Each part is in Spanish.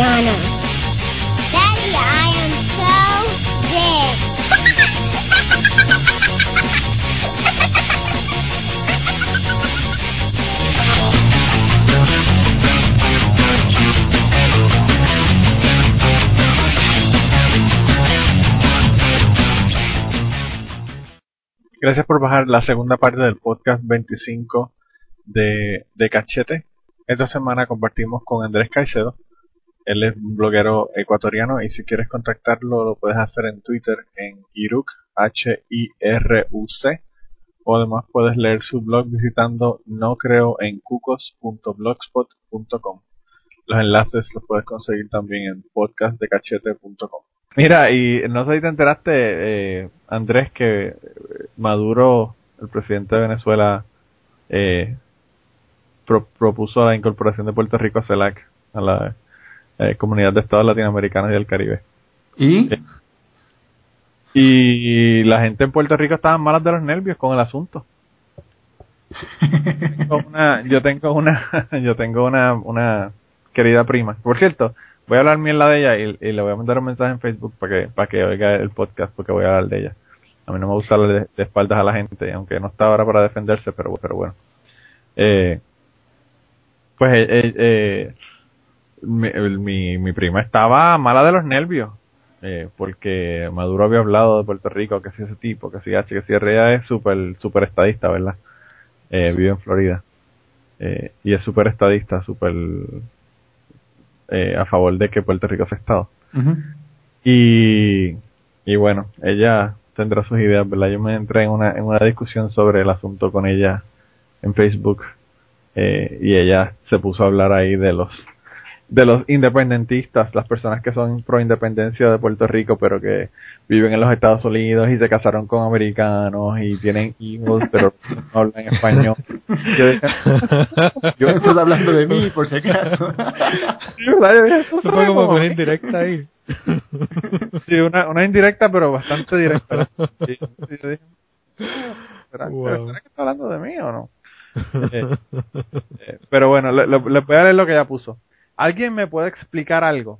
Daddy, I am so big. Gracias por bajar la segunda parte del podcast 25 de, de Cachete. Esta semana compartimos con Andrés Caicedo. Él es un bloguero ecuatoriano y si quieres contactarlo lo puedes hacer en Twitter en Hiruk, H-I-R-U-C. O además puedes leer su blog visitando no creo en cucos.blogspot.com. Los enlaces los puedes conseguir también en podcastdecachete.com. Mira, y no sé si te enteraste, eh, Andrés, que Maduro, el presidente de Venezuela, eh, pro- propuso la incorporación de Puerto Rico a CELAC, a la eh, Comunidad de Estados Latinoamericanos y del Caribe. ¿Y? Y la gente en Puerto Rico estaba malas de los nervios con el asunto. Tengo una- yo tengo una, yo tengo una, una querida prima. Por cierto, voy a hablar mierda de ella y, y le voy a mandar un mensaje en Facebook para que, para que oiga el podcast porque voy a hablar de ella. A mí no me gusta hablar de, de espaldas a la gente, aunque no está ahora para defenderse, pero, pero bueno. Eh, pues eh, eh, eh, mi, el- mi, mi prima estaba mala de los nervios eh, porque Maduro había hablado de Puerto Rico, que si ese tipo, que si H, que si RA es súper super estadista, ¿verdad? Eh, vive en Florida. Eh, y es súper estadista, súper eh, a favor de que Puerto Rico sea Estado. Y, y bueno, ella tendrá sus ideas, ¿verdad? Yo me entré en una, en una discusión sobre el asunto con ella en Facebook eh, y ella se puso a hablar ahí de los de los independentistas, las personas que son pro independencia de Puerto Rico, pero que viven en los Estados Unidos y se casaron con americanos y tienen hijos, pero no hablan español. Yo Yo estoy hablando de mí, por si acaso. Fue como una a mí". indirecta ahí. Sí, una, una indirecta, pero bastante directa. Sí, ¿Será, Wow. ¿será que está hablando de mí o no? Eh, eh, pero bueno, le, le- le voy a leer lo que ella puso. ¿Alguien me puede explicar algo?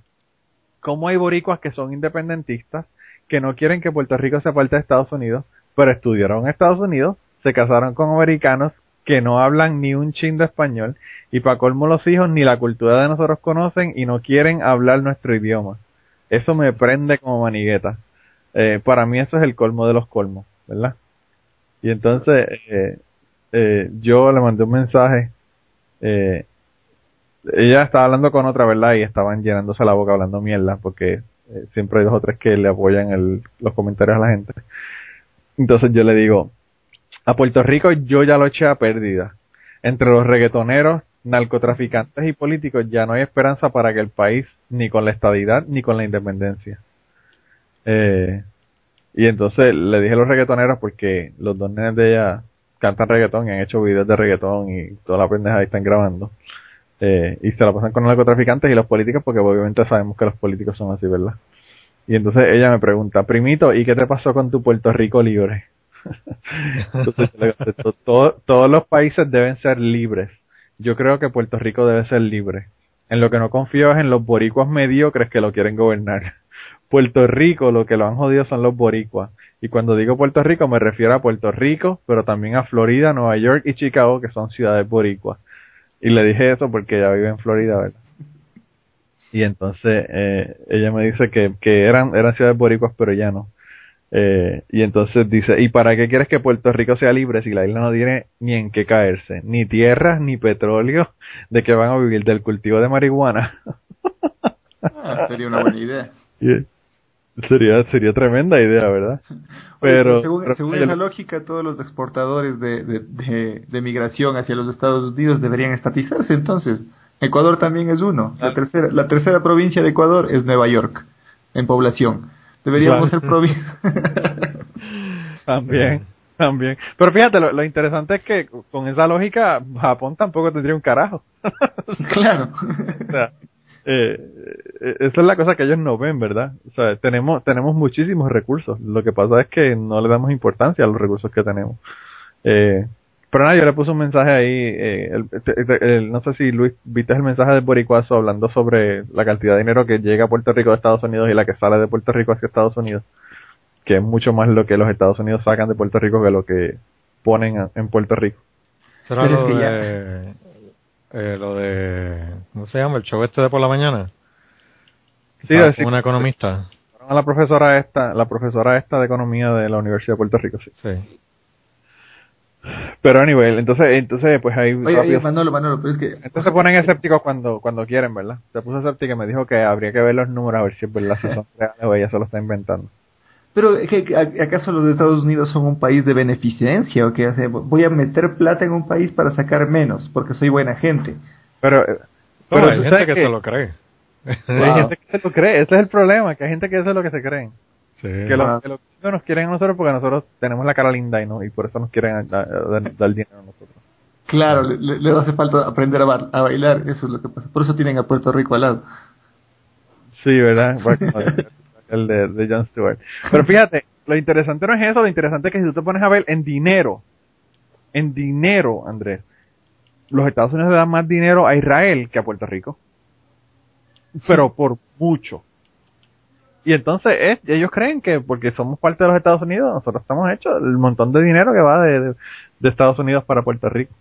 ¿Cómo hay boricuas que son independentistas, que no quieren que Puerto Rico sea parte de Estados Unidos, pero estudiaron en Estados Unidos, se casaron con americanos que no hablan ni un chin de español, y para colmo los hijos ni la cultura de nosotros conocen y no quieren hablar nuestro idioma? Eso me prende como manigueta. Eh, para mí eso es el colmo de los colmos, ¿verdad? Y entonces eh, eh, yo le mandé un mensaje. Eh, ella estaba hablando con otra, ¿verdad? Y estaban llenándose la boca hablando mierda porque eh, siempre hay dos o tres que le apoyan los comentarios a la gente. Entonces yo le digo, a Puerto Rico yo ya lo eché a pérdida. Entre los reggaetoneros, narcotraficantes y políticos ya no hay esperanza para que el país, ni con la estadidad, ni con la independencia. Eh, y entonces le dije a los reggaetoneros porque los dos nenes de ella cantan reggaetón y han hecho videos de reggaetón y toda la pendeja ahí están grabando. Eh, y se la pasan con los narcotraficantes y los políticos porque obviamente sabemos que los políticos son así, ¿verdad? Y entonces ella me pregunta, primito, ¿y qué te pasó con tu Puerto Rico libre? "Todo- todos los países deben ser libres. Yo creo que Puerto Rico debe ser libre. En lo que no confío es en los boricuas mediocres que lo quieren gobernar. Puerto Rico lo que lo han jodido son los boricuas. Y cuando digo Puerto Rico me refiero a Puerto Rico, pero también a Florida, Nueva York y Chicago, que son ciudades boricuas. Y le dije eso porque ella vive en Florida, ¿verdad? Y entonces eh, ella me dice que, que eran, eran ciudades boricuas, pero ya no. Eh, y entonces dice, ¿y para qué quieres que Puerto Rico sea libre si la isla no tiene ni en qué caerse? Ni tierras, ni petróleo, de que van a vivir del cultivo de marihuana. Ah, sería una buena idea. sería, sería tremenda idea, ¿verdad? Oye, Pero, según, pero- según esa lógica, todos los exportadores de, de, de, de migración hacia los Estados Unidos deberían estatizarse entonces. Ecuador también es uno. La tercera, la tercera provincia de Ecuador es Nueva York, en población. Deberíamos ser provincia. También, también. Pero fíjate, lo, lo interesante es que con esa lógica, Japón tampoco tendría un carajo. claro. O sea, eh, esa es la cosa que ellos no ven, ¿verdad? O sea, tenemos, tenemos muchísimos recursos. Lo que pasa es que no le damos importancia a los recursos que tenemos. Eh, pero nada, yo le puse un mensaje ahí. eh, el- el- el- no sé si Luis, viste el mensaje de Boricuazo hablando sobre la cantidad de dinero que llega a Puerto Rico de Estados Unidos y la que sale de Puerto Rico hacia Estados Unidos. Que es mucho más lo que los Estados Unidos sacan de Puerto Rico que lo que ponen a- en Puerto Rico. Será lo de, eh, lo de, ¿cómo se llama? El show este de por la mañana. Sí, Ah, sí. una economista. A la profesora esta, la profesora esta de economía de la Universidad de Puerto Rico, sí. Sí. Pero anyway, entonces, entonces pues ahí Oye, oye, Manolo, pero es que... entonces se ponen escépticos cuando, cuando quieren, ¿verdad? Se puso escéptico y me dijo que habría que ver los números a ver si es verdad, si son reales o ella se lo está inventando. Pero, ¿qué- qué- ¿acaso los de Estados Unidos son un país de beneficencia o qué? Sea, voy a meter plata en un país para sacar menos, porque soy buena gente. Pero, eh, No, pero hay gente que, que se lo cree. hay gente que se lo cree, ese es el problema, que hay gente que eso es lo que se creen. Sí. Que los, Ah. que los nos quieren a nosotros porque nosotros tenemos la cara linda y no y por eso nos quieren a- dar dinero a nosotros. Claro, le, le- le hace falta aprender a, ba- a bailar, eso es lo que pasa. Por eso tienen a Puerto Rico al lado. Sí, ¿verdad? Bueno, el de, de Jon Stewart. Pero fíjate, lo interesante no es eso, lo interesante es que si tú te pones a ver en dinero, en dinero, Andrés, los Estados Unidos le dan más dinero a Israel que a Puerto Rico. Pero por mucho. Y entonces es, ellos creen que porque somos parte de los Estados Unidos, nosotros estamos hechos el montón de dinero que va de, de- de Estados Unidos para Puerto Rico.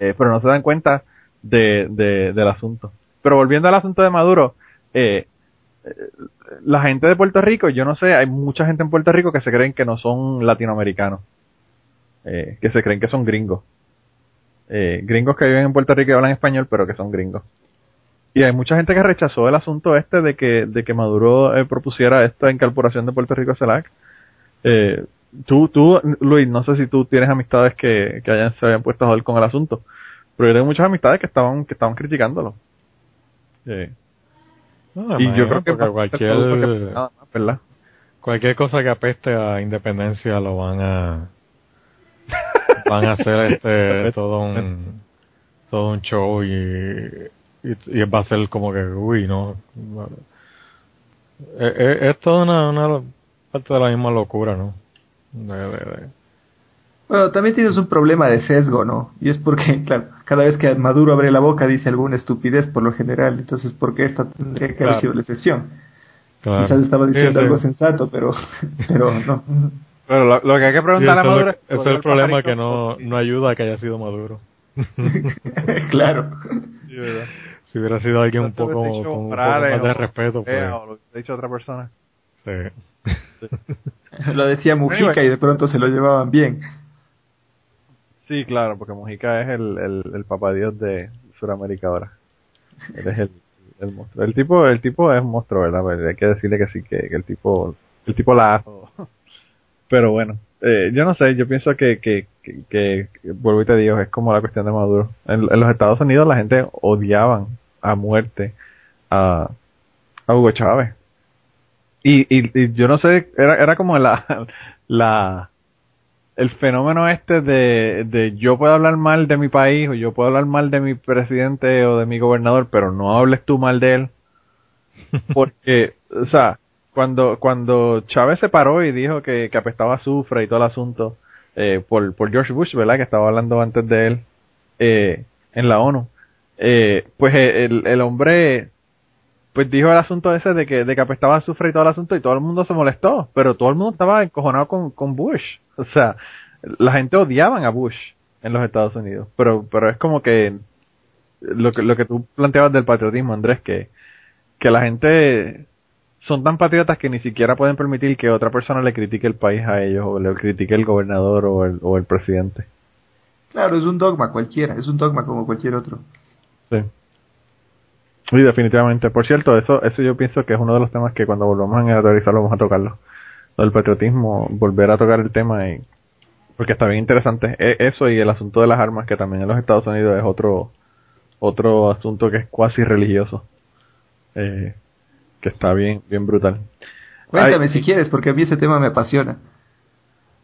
Eh, pero no se dan cuenta de, de- del asunto. Pero volviendo al asunto de Maduro, eh, eh, la gente de Puerto Rico, yo no sé, hay mucha gente en Puerto Rico que se creen que no son latinoamericanos, eh, que se creen que son gringos. Eh, gringos que viven en Puerto Rico y hablan español, pero que son gringos. Y hay mucha gente que rechazó el asunto este de que, de que Maduro eh, propusiera esta incorporación de Puerto Rico a CELAC. Eh, tú, tú, Luis, no sé si tú tienes amistades que, que hayan, se hayan puesto a joder con el asunto, pero yo tengo muchas amistades que estaban, que estaban criticándolo. Eh, No, y yo creo que cualquier, cualquier, nada más, ¿verdad? cualquier cosa que apeste a independencia lo van a van a hacer este todo un todo un show y, y, y va a ser como que uy no es, es, es toda una, una parte de la misma locura no de, de, de- Bueno, también tienes un problema de sesgo, ¿no? Y es porque, claro, cada vez que Maduro abre la boca dice alguna estupidez por lo general, entonces, ¿por qué esta tendría que haber sido la excepción? claro. Quizás estaba diciendo sí. algo sensato, pero, pero no. Pero lo, lo que hay que preguntar a Maduro es... ese es el problema que no, no ayuda a que haya sido Maduro claro. Si hubiera sido alguien un poco dicho con un poco más de respeto pues o lo hubiese dicho otra persona. sí. Lo decía Mujica Anyway. y de pronto se lo llevaban bien. Sí, claro, porque Mujica es el, el, el papadios de Sudamérica ahora. Él es el, el monstruo. El tipo, el tipo es un monstruo, ¿verdad? Pues hay que decirle que sí, que, el tipo, el tipo la hace. Pero bueno, eh, yo no sé, yo pienso que, que, que, vuelvo y te digo, es como la cuestión de Maduro. En, en los Estados Unidos la gente odiaban a muerte a, a Hugo Chávez. Y, y, y yo no sé, era, era como la, la, el fenómeno este de, de yo puedo hablar mal de mi país o yo puedo hablar mal de mi presidente o de mi gobernador, pero no hables tú mal de él. Porque, o sea, cuando, cuando Chávez se paró y dijo que, que apestaba azufre y todo el asunto, eh, por, por George Bush, ¿verdad? Que estaba hablando antes de él, eh, en la ONU. Eh, pues el, el hombre, pues dijo el asunto ese de que, de que apestaba a azufre y todo el asunto y todo el mundo se molestó, pero todo el mundo estaba encojonado con, con Bush. O sea, la gente odiaban a Bush en los Estados Unidos, pero, pero es como que lo que, lo que tú planteabas del patriotismo, Andrés, que, que la gente son tan patriotas que ni siquiera pueden permitir que otra persona le critique el país a ellos o le critique el gobernador o el, o el presidente. Claro, es un dogma cualquiera, es un dogma como cualquier otro. Sí. Sí, definitivamente. Por cierto, eso eso yo pienso que es uno de los temas que cuando volvamos a teorizarlo vamos a tocarlo. Lo del patriotismo, volver a tocar el tema y porque está bien interesante. E- Eso y el asunto de las armas que también en los Estados Unidos es otro otro asunto que es cuasi religioso. Eh, que está bien bien brutal. Cuéntame Ay, si quieres, porque a mí ese tema me apasiona.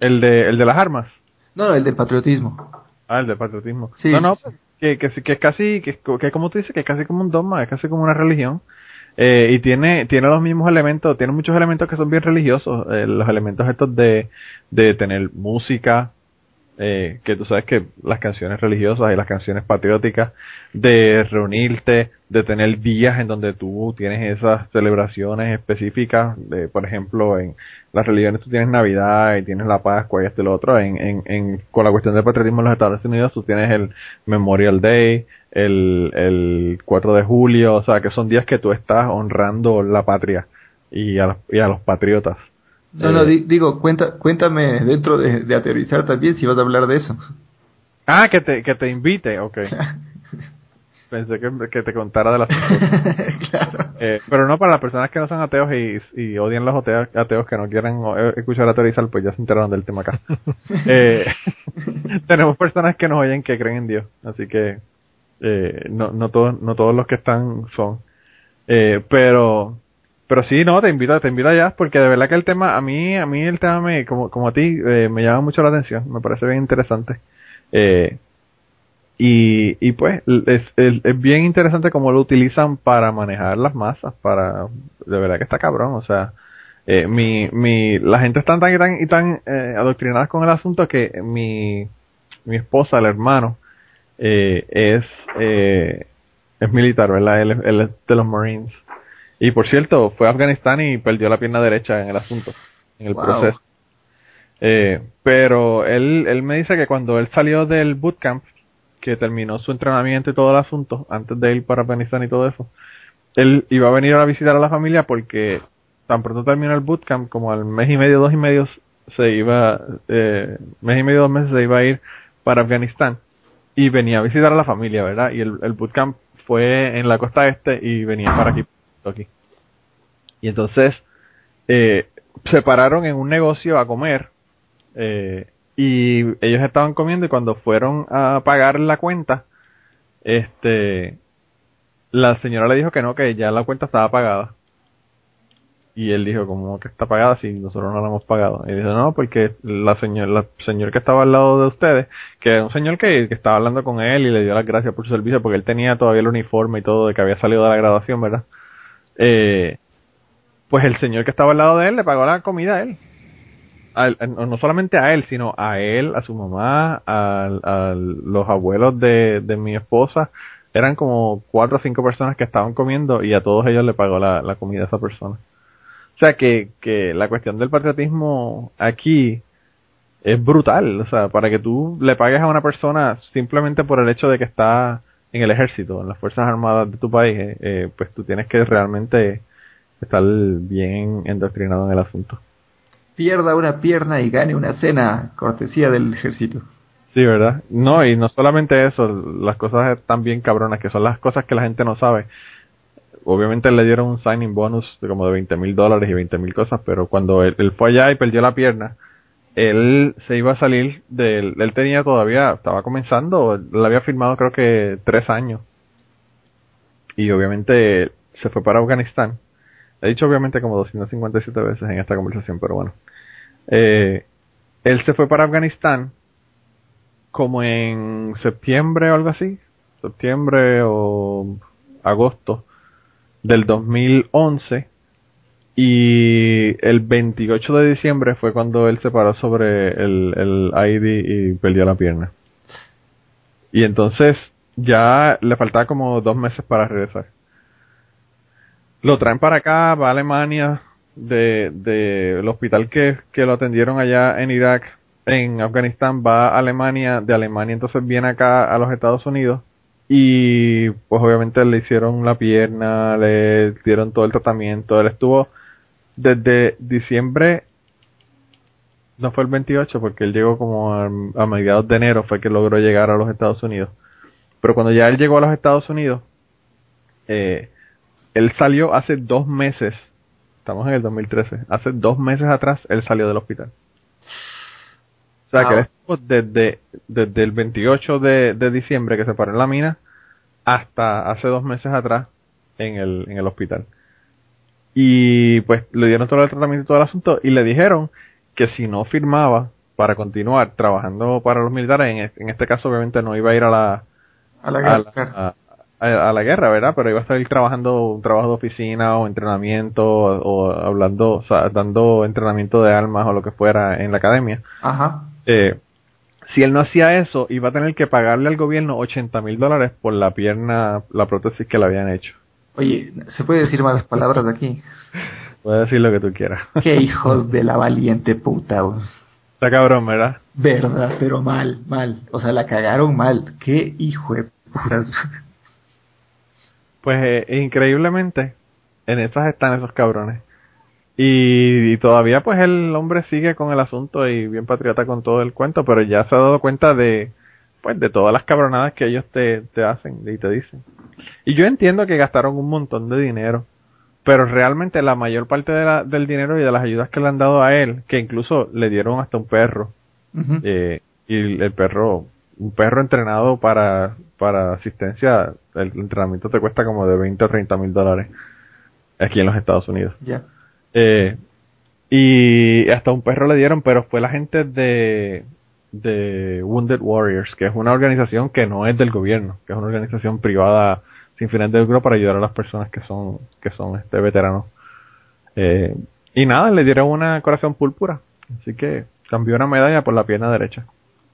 el de el de las armas. No, no, el del patriotismo. Ah, el de patriotismo. Sí, no, no. Que, que, que es casi, que, que como tú dices, que es casi como un dogma, es casi como una religión. Eh, y tiene, tiene los mismos elementos, tiene muchos elementos que son bien religiosos. eh, los elementos estos de, de tener música, eh, que tú sabes que las canciones religiosas y las canciones patrióticas, de reunirte, de tener días en donde tú tienes esas celebraciones específicas, de, por ejemplo, en las religiones tú tienes Navidad y tienes la Pascua y esto y lo otro, en, en, en, con la cuestión del patriotismo en los Estados Unidos tú tienes el Memorial Day, el, el 4 de julio, o sea que son días que tú estás honrando la patria y a, y a los patriotas. No, no, Eh, di- digo, cuenta, cuéntame dentro de, de aterrizar también si vas a hablar de eso. Ah, que te, que te invite, ok. Pensé que, que te contara de las cosas. claro. Eh, pero no para las personas que no son ateos y, y odian los ateos, ateos que no quieren eh, escuchar a Teorizar, pues ya se enteraron del tema acá. Eh, tenemos personas que nos oyen que creen en Dios, así que eh, no, no, todos, no todos los que están son. Eh, pero pero sí, no, te invito, te invito allá porque de verdad que el tema, a mí, a mí el tema me, como, como a ti, eh, me llama mucho la atención, me parece bien interesante. Eh, y, y pues es, es, es bien interesante cómo lo utilizan para manejar las masas, para, de verdad que está cabrón, o sea, eh, mi, mi, la gente está tan y tan, y tan eh, adoctrinadas con el asunto que mi, mi esposa, el hermano, eh, es, eh, es militar, ¿verdad? Él, él es de los Marines. Y por cierto, fue a Afganistán y perdió la pierna derecha en el asunto, en el Wow. proceso. Eh, pero él, él me dice que cuando él salió del bootcamp, que terminó su entrenamiento y todo el asunto, antes de ir para Afganistán y todo eso, él iba a venir a visitar a la familia porque tan pronto terminó el bootcamp, como al mes y medio, dos y medio, se iba, eh, mes y medio, dos meses se iba a ir para Afganistán y venía a visitar a la familia, ¿verdad? Y el, el bootcamp fue en la costa este y venía para aquí, aquí. Y entonces, eh, se pararon en un negocio a comer, eh, y ellos estaban comiendo y cuando fueron a pagar la cuenta, este, la señora le dijo que no, que ya la cuenta estaba pagada. Y él dijo, ¿cómo que está pagada si nosotros no la hemos pagado? Y dijo, no, porque la señora, la señor que estaba al lado de ustedes, que era un señor que, que estaba hablando con él y le dio las gracias por su servicio, porque él tenía todavía el uniforme y todo de que había salido de la graduación, ¿verdad? Eh, pues el señor que estaba al lado de él le pagó la comida a él. Al- no solamente a él, sino a él, a su mamá, a los abuelos de, de mi esposa. Eran como cuatro o cinco personas que estaban comiendo y a todos ellos le pagó la, la comida a esa persona. O sea que, que la cuestión del patriotismo aquí es brutal. O sea, para que tú le pagues a una persona simplemente por el hecho de que está en el ejército, en las Fuerzas Armadas de tu país, eh, eh, pues tú tienes que realmente estar bien endoctrinado en el asunto. Pierda una pierna y gane una cena, cortesía del ejército. Sí, ¿verdad? No, y no solamente eso, las cosas están bien cabronas, que son las cosas que la gente no sabe. Obviamente le dieron un signing bonus de como de 20 mil dólares y 20 mil cosas, pero cuando él, él fue allá y perdió la pierna, él se iba a salir del, él tenía todavía, estaba comenzando, él había firmado creo que tres años. Y obviamente se fue para Afganistán. He dicho obviamente como 257 veces en esta conversación, pero bueno. Eh, él se fue para Afganistán como en septiembre o algo así, septiembre o agosto del 2011 y el 28 de diciembre fue cuando él se paró sobre el, el ID y perdió la pierna. Y entonces ya le faltaba como dos meses para regresar. Lo traen para acá, va a Alemania, de, de el hospital que, que lo atendieron allá en Irak, en Afganistán, va a Alemania, de Alemania entonces viene acá a los Estados Unidos y pues obviamente le hicieron la pierna, le dieron todo el tratamiento, él estuvo desde diciembre, no fue el 28 porque él llegó como a, a mediados de enero fue que logró llegar a los Estados Unidos. Pero cuando ya él llegó a los Estados Unidos, eh, él salió hace dos meses, estamos en el 2013, hace dos meses atrás él salió del hospital. O sea que desde, desde el 28 de, de diciembre que se paró en la mina hasta hace dos meses atrás en el, en el hospital. Y pues le dieron todo el tratamiento y todo el asunto y le dijeron que si no firmaba para continuar trabajando para los militares, en, en este caso obviamente no iba a ir a la, A la a guerra. la, a- a la guerra, ¿verdad? Pero iba a estar trabajando un trabajo de oficina o entrenamiento o, o hablando, o sea, dando entrenamiento de armas o lo que fuera en la academia. Ajá. Eh, si él no hacía eso, iba a tener que pagarle al gobierno 80 mil dólares por la pierna, la prótesis que le habían hecho. Oye, ¿se puede decir malas palabras aquí? Puedes decir lo que tú quieras. Qué hijos de la valiente puta, güey. Está cabrón, ¿verdad? Verdad, pero mal, mal. O sea, la cagaron mal. Qué hijo de putas. Pues eh, increíblemente, en esas están esos cabrones. Y, y todavía pues el hombre sigue con el asunto y bien patriota con todo el cuento, pero ya se ha dado cuenta de pues de todas las cabronadas que ellos te, te hacen y te dicen. Y yo entiendo que gastaron un montón de dinero, pero realmente la mayor parte de la- del dinero y de las ayudas que le han dado a él, que incluso le dieron hasta un perro, eh, y el, el perro, un perro entrenado para, para asistencia, el entrenamiento te cuesta como de 20 o 30 mil dólares aquí en los Estados Unidos. Ya. Eh, y hasta un perro le dieron, pero fue la gente de, de Wounded Warriors, que es una organización que no es del gobierno, que es una organización privada sin fines de lucro para ayudar a las personas que son, que son este veteranos. Eh, y nada, le dieron una corazón púrpura, así que cambió una medalla por la pierna derecha.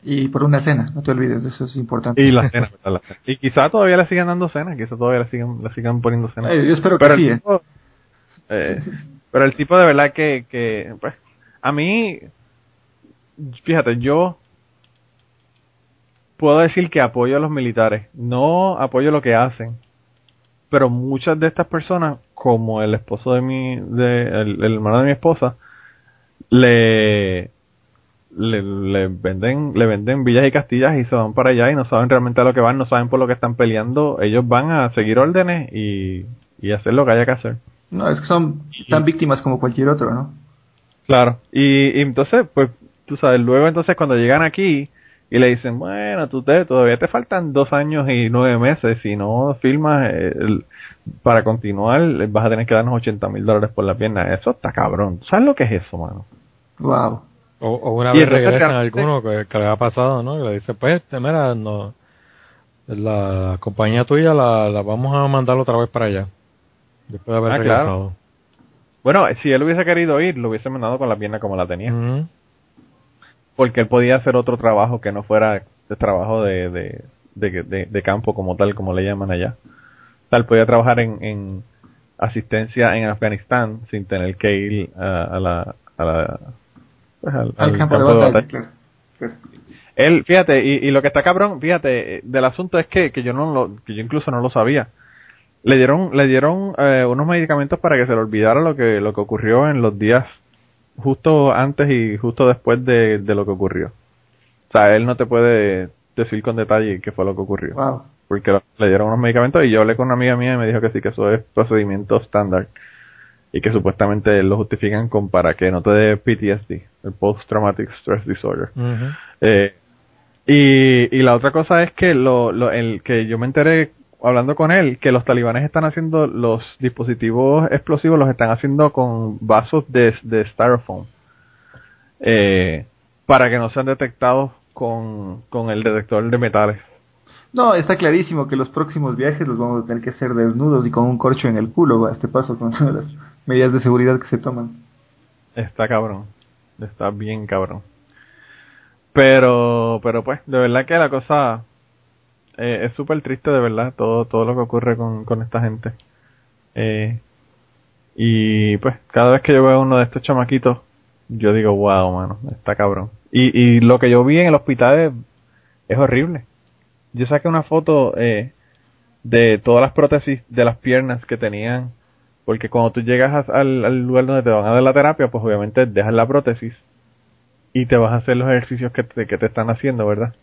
Y por una cena, no te olvides, eso es importante. Y la cena. La cena. Y quizá todavía le sigan dando cena, quizá todavía le sigan, le sigan poniendo cena. Eh, yo espero que pero sí, el eh. tipo, eh, pero el tipo de verdad que, que pues, a mí, fíjate, yo puedo decir que apoyo a los militares, no apoyo lo que hacen, pero muchas de estas personas, como el esposo de mi, de, el, el hermano de mi esposa, le, le, le venden, le venden villas y castillas y se van para allá y no saben realmente a lo que van, no saben por lo que están peleando, ellos van a seguir órdenes y, y hacer lo que haya que hacer. No, es que son tan víctimas como cualquier otro, ¿no? Claro, y, y entonces, pues, tú sabes, luego entonces cuando llegan aquí y le dicen, bueno, tú te, todavía te faltan dos años y nueve meses, si no filmas eh, el- para continuar vas a tener que darnos 80 mil dólares por la pierna, eso está cabrón, ¿Tú ¿sabes lo que es eso, mano? Wow. O, o una Y vez regresan realmente- alguno que, que le ha pasado, ¿no? Y le dice, pues, este, mira, no, la compañía tuya la, la vamos a mandar otra vez para allá. Después de haber Ah, claro. regresado. Bueno, si él hubiese querido ir, lo hubiese mandado con la pierna como la tenía, Ujú. Porque él podía hacer otro trabajo que no fuera el trabajo de, de, de, de- de campo como tal, como le llaman allá. Tal podía trabajar en, en asistencia en Afganistán sin tener que ir a, a la, a la pues, al, Al al campo de campo de batalla, batalla. claro. Claro. Él, fíjate, y, y lo que está cabrón, fíjate, del asunto es que, que yo no lo, que yo incluso no lo sabía. Le dieron, le dieron eh, unos medicamentos para que se le olvidara lo que, lo que ocurrió en los días justo antes y justo después de, de lo que ocurrió. O sea, él no te puede decir con detalle qué fue lo que ocurrió. Wow. Porque le dieron unos medicamentos y yo hablé con una amiga mía y me dijo que sí, que eso es procedimiento estándar. Y que supuestamente lo justifican con para que no te dé PTSD, el Post Traumatic Stress Disorder. Eh, y, y la otra cosa es que lo, lo- el que yo me enteré hablando con él que los talibanes están haciendo los dispositivos explosivos los están haciendo con vasos de, de styrofoam eh, para que no sean detectados con, con el detector de metales. No, está clarísimo que los próximos viajes los vamos a tener que hacer desnudos y con un corcho en el culo a este paso con todas las medidas de seguridad que se toman. Está cabrón. Está bien cabrón. Pero, pero pues, de verdad que la cosa eh, es súper triste, de verdad, todo, todo lo que ocurre con, con esta gente. Eh, y pues, cada vez que yo veo uno de estos chamaquitos, yo digo, wow, mano, está cabrón. Y, y lo que yo vi en el hospital es, es horrible. Yo saqué una foto eh, de todas las prótesis de las piernas que tenían Porque cuando tú llegas a- al, al lugar donde te van a dar la terapia, pues obviamente dejas la prótesis y te vas a hacer los ejercicios que te, que te están haciendo, ¿verdad?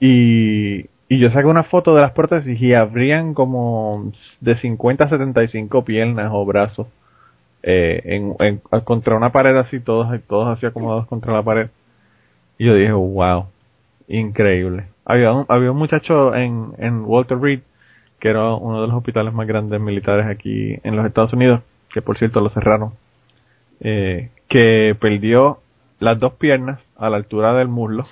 Y, y yo saqué una foto de las prótesis y habrían como de 50 a 75 piernas o brazos eh, en- contra una pared así, todos, todos así acomodados contra la pared. Y yo dije, wow, increíble. Había un, había un muchacho en, en Walter Reed, que era uno de los hospitales más grandes militares aquí en los Estados Unidos, que por cierto lo cerraron, eh, que perdió las dos piernas a la altura del muslo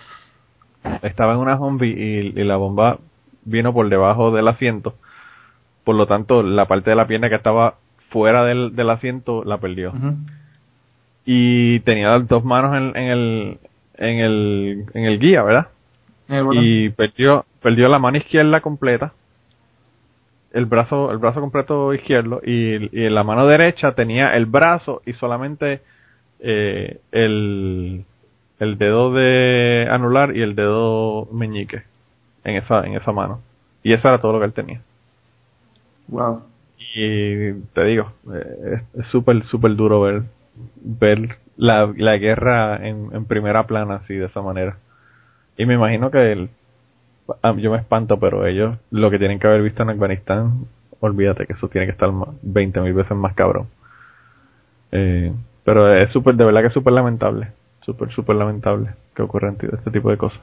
estaba en una zombie y, y la bomba vino por debajo del asiento. Por lo tanto, la parte de la pierna que estaba fuera del, del asiento la perdió. Y tenía las dos manos en, en el en el en el guía, ¿verdad? Eh, bueno. Y perdió perdió la mano izquierda completa, el brazo el brazo completo izquierdo y, y en la mano derecha tenía el brazo y solamente eh, el el dedo de anular y el dedo meñique en esa en esa mano. Y eso era todo lo que él tenía. Wow. y te digo eh, es súper súper duro ver ver la, la guerra en, en primera plana así de esa manera. Y me imagino que el, yo me espanto pero ellos lo que tienen que haber visto en Afganistán olvídate que eso tiene que estar más, 20 mil veces más cabrón. Eh, pero es súper de verdad que es súper lamentable súper súper lamentable que ocurran este tipo de cosas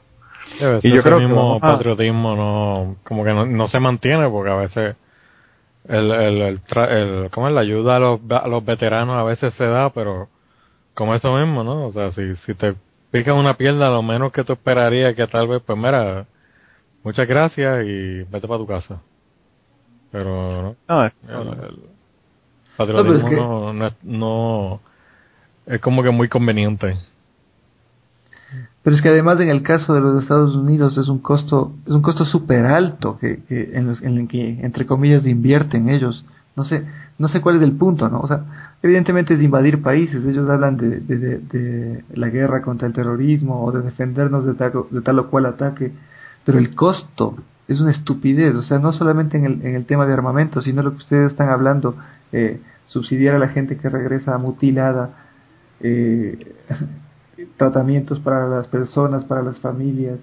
veces Y yo ese creo que mismo patriotismo no, como que no, no se mantiene porque a veces el, el, el, tra- el- ¿cómo es? la ayuda a los, a los veteranos a veces se da, pero como eso mismo, ¿no? O sea, si, si te pican una pierna, lo menos que tú esperarías que tal vez, pues mira, muchas gracias y vete para tu casa. Pero no, no, el, el patriotismo es que- no, no, es, no es como que muy conveniente. Pero es que además en el caso de los Estados Unidos es un costo es un costo súper alto que, que en, los- en el que entre comillas invierten ellos. No sé no sé cuál es el punto, ¿no? O sea, evidentemente es invadir países. Ellos hablan de, de, la guerra contra el terrorismo o de defendernos de tal, de tal o cual ataque. Pero el costo es una estupidez. O sea, no solamente en el, en el tema de armamento, sino lo que ustedes están hablando, eh, subsidiar a la gente que regresa mutilada. Eh, tratamientos para las personas, para las familias.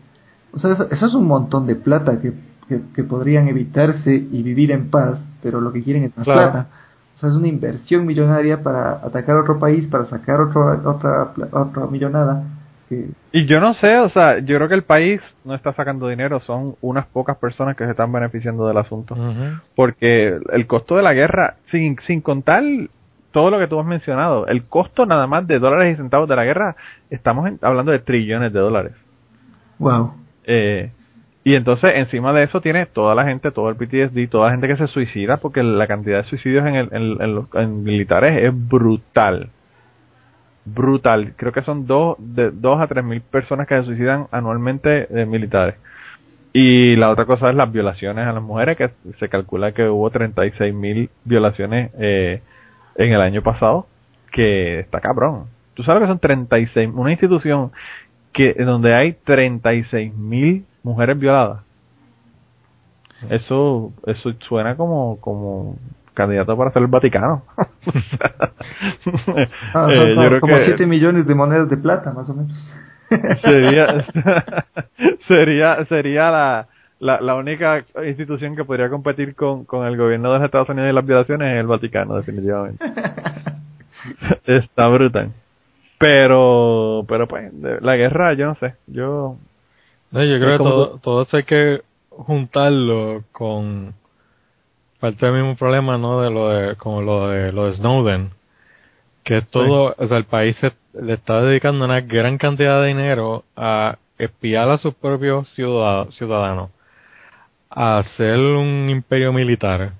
O sea, eso, eso es un montón de plata que, que, que podrían evitarse y vivir en paz, pero lo que quieren es más Claro. plata. O sea, es una inversión millonaria para atacar otro país, para sacar otro, otra, otra millonada. Que, Y yo no sé, o sea, yo creo que el país no está sacando dinero, son unas pocas personas que se están beneficiando del asunto. Porque el costo de la guerra, sin, sin contar todo lo que tú has mencionado, el costo nada más de dólares y centavos de la guerra, estamos en- hablando de trillones de dólares. wow. Eh, y entonces encima de eso tiene toda la gente, todo el PTSD, toda la gente que se suicida, porque la cantidad de suicidios en, el, en, en los en militares es brutal. Brutal. Creo que son dos, de, dos a tres mil personas que se suicidan anualmente de militares. Y la otra cosa es las violaciones a las mujeres, que se calcula que hubo 36 mil violaciones eh, en el año pasado, que está cabrón. Tú sabes que son 36, una institución que donde hay 36 mil mujeres violadas. Eso, eso suena como, como candidato para ser el Vaticano. Ah, Eh, yo como, creo como que 7 millones de monedas de plata, más o menos. sería, sería, sería la, la, la única institución que podría competir con, con el gobierno de los Estados Unidos y las violaciones es el Vaticano, definitivamente. Está brutal. Pero, pero pues, de- la guerra, yo no sé, yo, No, yo creo que todo, todo eso hay que juntarlo con parte del mismo problema, ¿no? De lo de, como lo de, lo de Snowden. Que todo, o sea, el país se- le está dedicando una gran cantidad de dinero a espiar a sus propios ciudad- ciudadanos, a hacer un imperio militar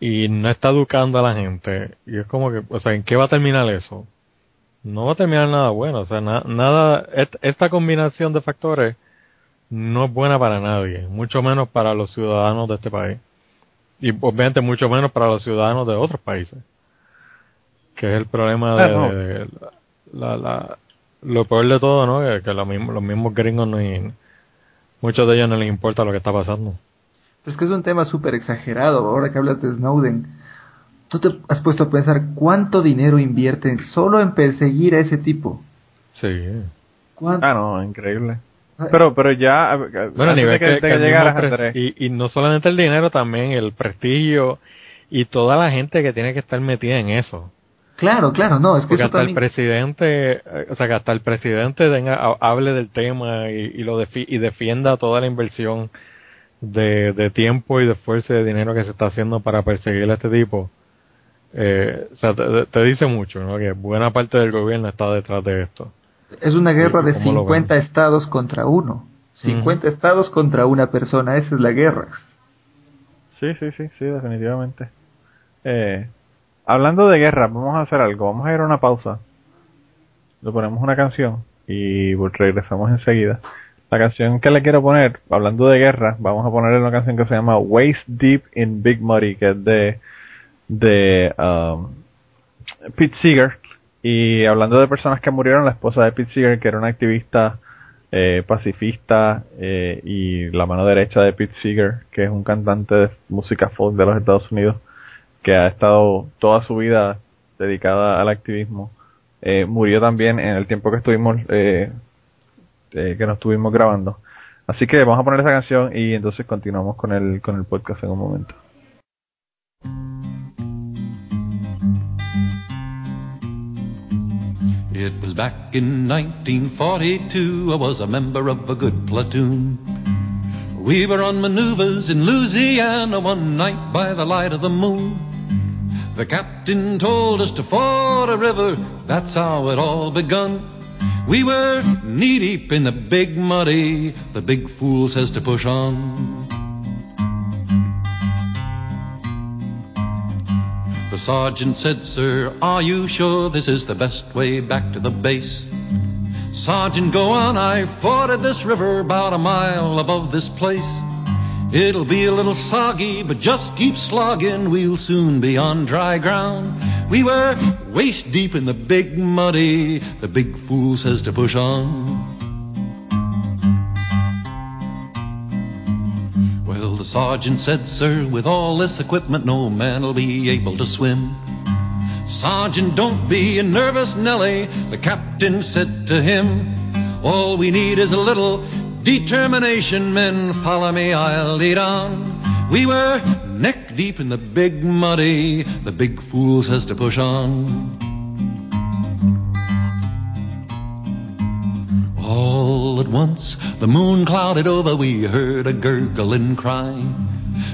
y no está educando a la gente. Y es como que, o sea, ¿en qué va a terminar eso? No va a terminar nada bueno, o sea, na- nada, et- esta combinación de factores no es buena para nadie, mucho menos para los ciudadanos de este país. Y obviamente mucho menos para los ciudadanos de otros países. Que es el problema de, no. de la, la- lo peor de todo, ¿no? Que, que lo mismo- los mismos gringos ni, muchos de ellos no les importa lo que está pasando. Pero es que es un tema súper exagerado. Ahora que hablas de Snowden, ¿tú te has puesto a pensar cuánto dinero invierten solo en perseguir a ese tipo? Sí. ¿Cuánto? Ah, no, increíble. Pero, pero ya, Bueno, a nivel que, que, que que y, y no solamente el dinero, también el prestigio y toda la gente que tiene que estar metida en eso. Claro, claro, no, es que Porque eso hasta el presidente, eh, o sea, que hasta el presidente tenga, ha- hable del tema y, y lo defi- y defienda toda la inversión de, de tiempo y de esfuerzo y de dinero que se está haciendo para perseguir a este tipo. Eh, o sea, te, te dice mucho, ¿no? Que buena parte del gobierno está detrás de esto. Es una guerra de ¿Cómo lo 50 estados contra uno. 50 estados contra una persona, esa es la guerra. Sí, sí, sí, sí, definitivamente. Eh, hablando de guerra, vamos a hacer algo. Vamos a ir a una pausa. Le ponemos una canción y regresamos enseguida. La canción que le quiero poner, hablando de guerra, vamos a ponerle una canción que se llama Waist Deep in Big Muddy, que es de, de um, Pete Seeger. Y hablando de personas que murieron, la esposa de Pete Seeger, que era una activista eh, pacifista eh, y la mano derecha de Pete Seeger, que es un cantante de música folk de los Estados Unidos, que ha estado toda su vida dedicada al activismo. Eh, murió también en el tiempo que estuvimos, eh, eh, que nos estuvimos grabando. Así que vamos a poner esa canción y entonces continuamos con el, con el podcast en un momento. It was back in 1942. I was a member of a good platoon. We were on maneuvers in Louisiana one night by the light of the moon. The captain told us to ford a river. That's how it all begun. We were knee deep in the big muddy. The big fool says to push on. The sergeant said, Sir, are you sure this is the best way back to the base? Sergeant, go on, I forded this river about a mile above this place. It'll be a little soggy, but just keep slogging, we'll soon be on dry ground. We were waist deep in the big muddy, the big fool says to push on. Well, the sergeant said, Sir, with all this equipment, no man'll be able to swim. Sergeant, don't be a nervous Nelly, the captain said to him. All we need is a little determination, men. Follow me, I'll lead on. We were neck deep in the big muddy, the big fool says to push on. All at once, the moon clouded over, we heard a gurgling cry.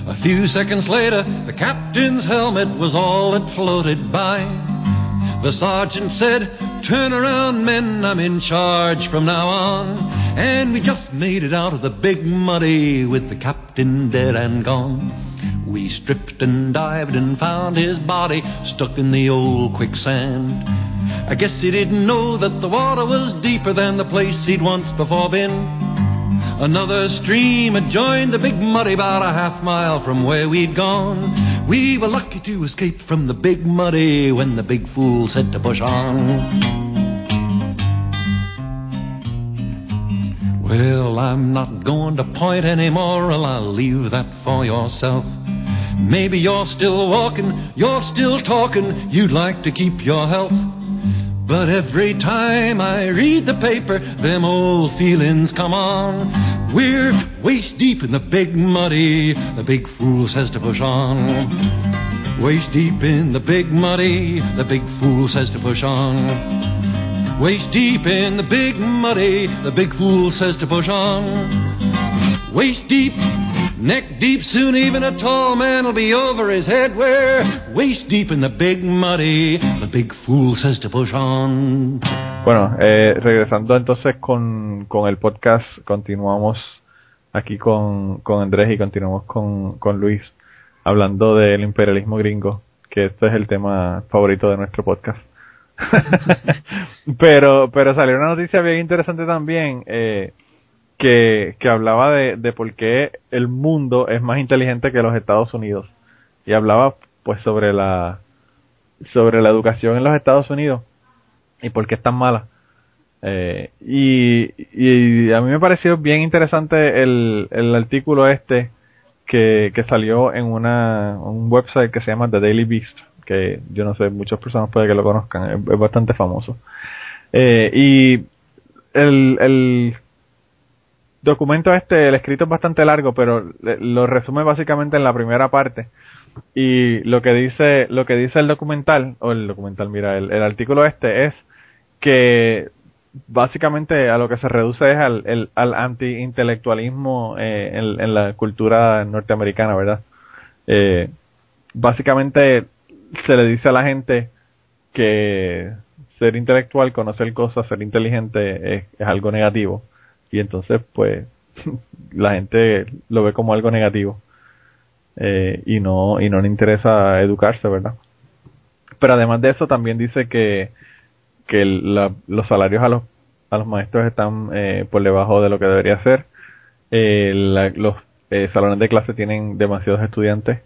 A few seconds later, the captain's helmet was all that floated by. The sergeant said, Turn around, men, I'm in charge from now on. And we just made it out of the big muddy with the captain dead and gone. We stripped and dived and found his body stuck in the old quicksand. I guess he didn't know that the water was deeper than the place he'd once before been. Another stream had joined the big muddy about a half mile from where we'd gone. We were lucky to escape from the big muddy when the big fool said to push on. Well, I'm not going to point any moral, I'll leave that for yourself. Maybe you're still walking, you're still talking, you'd like to keep your health. But every time I read the paper, them old feelings come on. We're waist deep in the big muddy, the big fool says to push on. Waist deep in the big muddy, the big fool says to push on. Waist deep in the big muddy, the big fool says to push on. Waist deep, neck deep, soon even a tall man will be over his head. We're waist deep in the big muddy, the big fool says to push on. Bueno, eh, regresando entonces con, con el podcast, continuamos aquí con, con Andrés y continuamos con, con Luis hablando del imperialismo gringo, que este es el tema favorito de nuestro podcast. pero, pero salió una noticia bien interesante también, eh, que, que hablaba de, de por qué el mundo es más inteligente que los Estados Unidos. Y hablaba pues sobre la, sobre la educación en los Estados Unidos y por qué es tan mala. Eh, y, a mí me pareció bien interesante el, el artículo este que, que salió en una, un website que se llama The Daily Beast, que yo no sé, muchas personas puede que lo conozcan, es, bastante famoso. Eh, y el, el documento este, el escrito es bastante largo, pero lo resume básicamente en la primera parte. Y lo que dice, lo que dice el documental, o el documental, mira, el, el artículo este es que básicamente a lo que se reduce es al, el- al anti-intelectualismo eh, en, la cultura norteamericana, ¿verdad? Eh, básicamente se le dice a la gente que ser intelectual, conocer cosas, ser inteligente es algo negativo. Y entonces, pues, la gente lo ve como algo negativo. Eh, y no y no le interesa educarse, ¿verdad? Pero además de eso también dice que que la- los salarios a los a los maestros están eh, por debajo de lo que debería ser. Eh, la- los eh, salones de clase tienen demasiados estudiantes.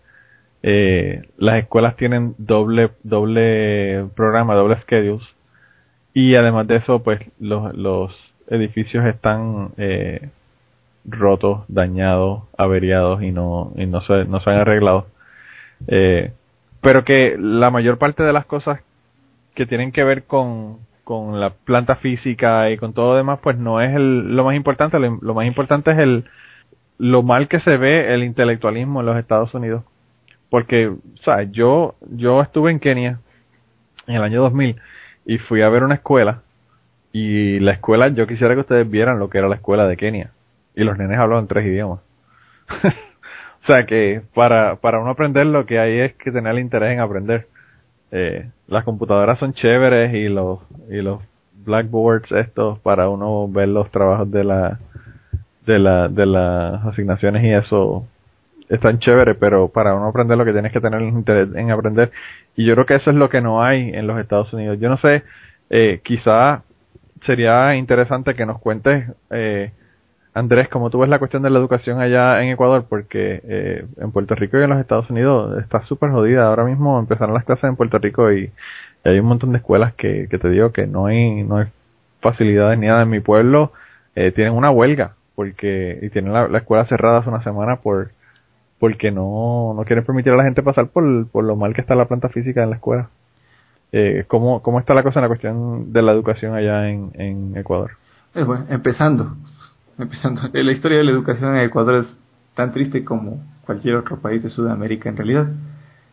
Eh, las escuelas tienen doble doble programa, doble schedules. Y además de eso, pues los, los edificios están eh, rotos, dañados, averiados y no, y no se, no se han arreglado. Eh, pero que la mayor parte de las cosas que tienen que ver con, con la planta física y con todo demás, pues no es el, lo más importante. Lo, más importante es el, lo mal que se ve el intelectualismo en los Estados Unidos. Porque, ¿sabes? Yo, yo estuve en Kenia en el año 2000 y fui a ver una escuela y la escuela, yo quisiera que ustedes vieran lo que era la escuela de Kenia. Y los nenes hablaban tres idiomas. o sea que para, para uno aprender lo que hay es que tener el interés en aprender. Eh, las computadoras son chéveres y los, y los blackboards estos para uno ver los trabajos de la, de la, de las asignaciones y eso están chéveres, pero para uno aprender lo que tienes que tener es interés en aprender. Y yo creo que eso es lo que no hay en los Estados Unidos. Yo no sé, eh, quizá sería interesante que nos cuentes, eh, Andrés, cómo tú ves la cuestión de la educación allá en Ecuador, porque eh, en Puerto Rico y en los Estados Unidos está súper jodida. Ahora mismo empezaron las clases en Puerto Rico y, hay un montón de escuelas que, que te digo que no hay, no hay facilidades ni nada. En mi pueblo eh, tienen una huelga porque y tienen la, la escuela cerrada hace una semana por porque no, no quieren permitir a la gente pasar por, por lo mal que está la planta física en la escuela. Eh, ¿cómo, ¿Cómo está la cosa en la cuestión de la educación allá en, en Ecuador? Eh, bueno, empezando, empezando. Eh, La historia de la educación en Ecuador es tan triste como cualquier otro país de Sudamérica en realidad.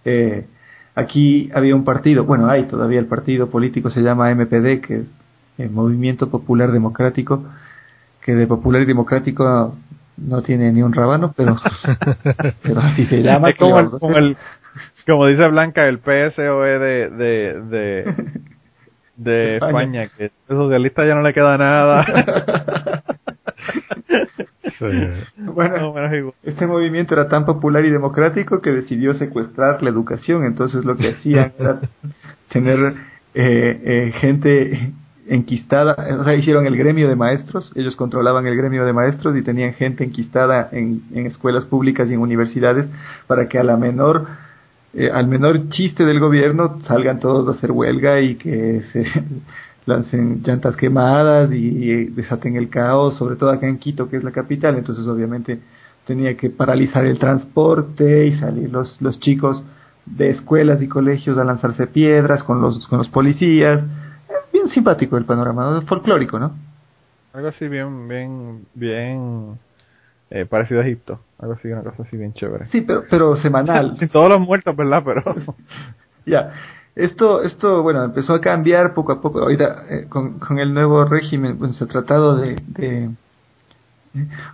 Eh, aquí había un partido, bueno, hay todavía el partido político, se llama MPD, que es el Movimiento Popular Democrático, que de popular y democrático no tiene ni un rábano, pero, pero así se llama. Es ¿qué le como, el- como dice Blanca, el PSOE de, de, de, de España. España. que el socialista ya no le queda nada. Bueno. Este movimiento era tan popular y democrático que decidió secuestrar la educación. Entonces lo que hacían era tener eh, eh, gente enquistada, o sea, hicieron el gremio de maestros, ellos controlaban el gremio de maestros y tenían gente enquistada en, en escuelas públicas y en universidades para que a la menor, eh, al menor chiste del gobierno salgan todos a hacer huelga y que se lancen llantas quemadas y, y desaten el caos, sobre todo acá en Quito, que es la capital, entonces obviamente tenía que paralizar el transporte y salir los, los chicos de escuelas y colegios a lanzarse piedras con los, con los policías. Bien simpático el panorama, ¿no? folclórico, ¿no? Algo así bien, bien, bien eh, parecido a Egipto. Algo así, una cosa así bien chévere. Sí, pero, pero semanal. Sin todos los muertos, ¿verdad? Pero Ya, esto, esto, bueno, empezó a cambiar poco a poco. Ahorita, eh, con, el nuevo régimen, se ha tratado de, de...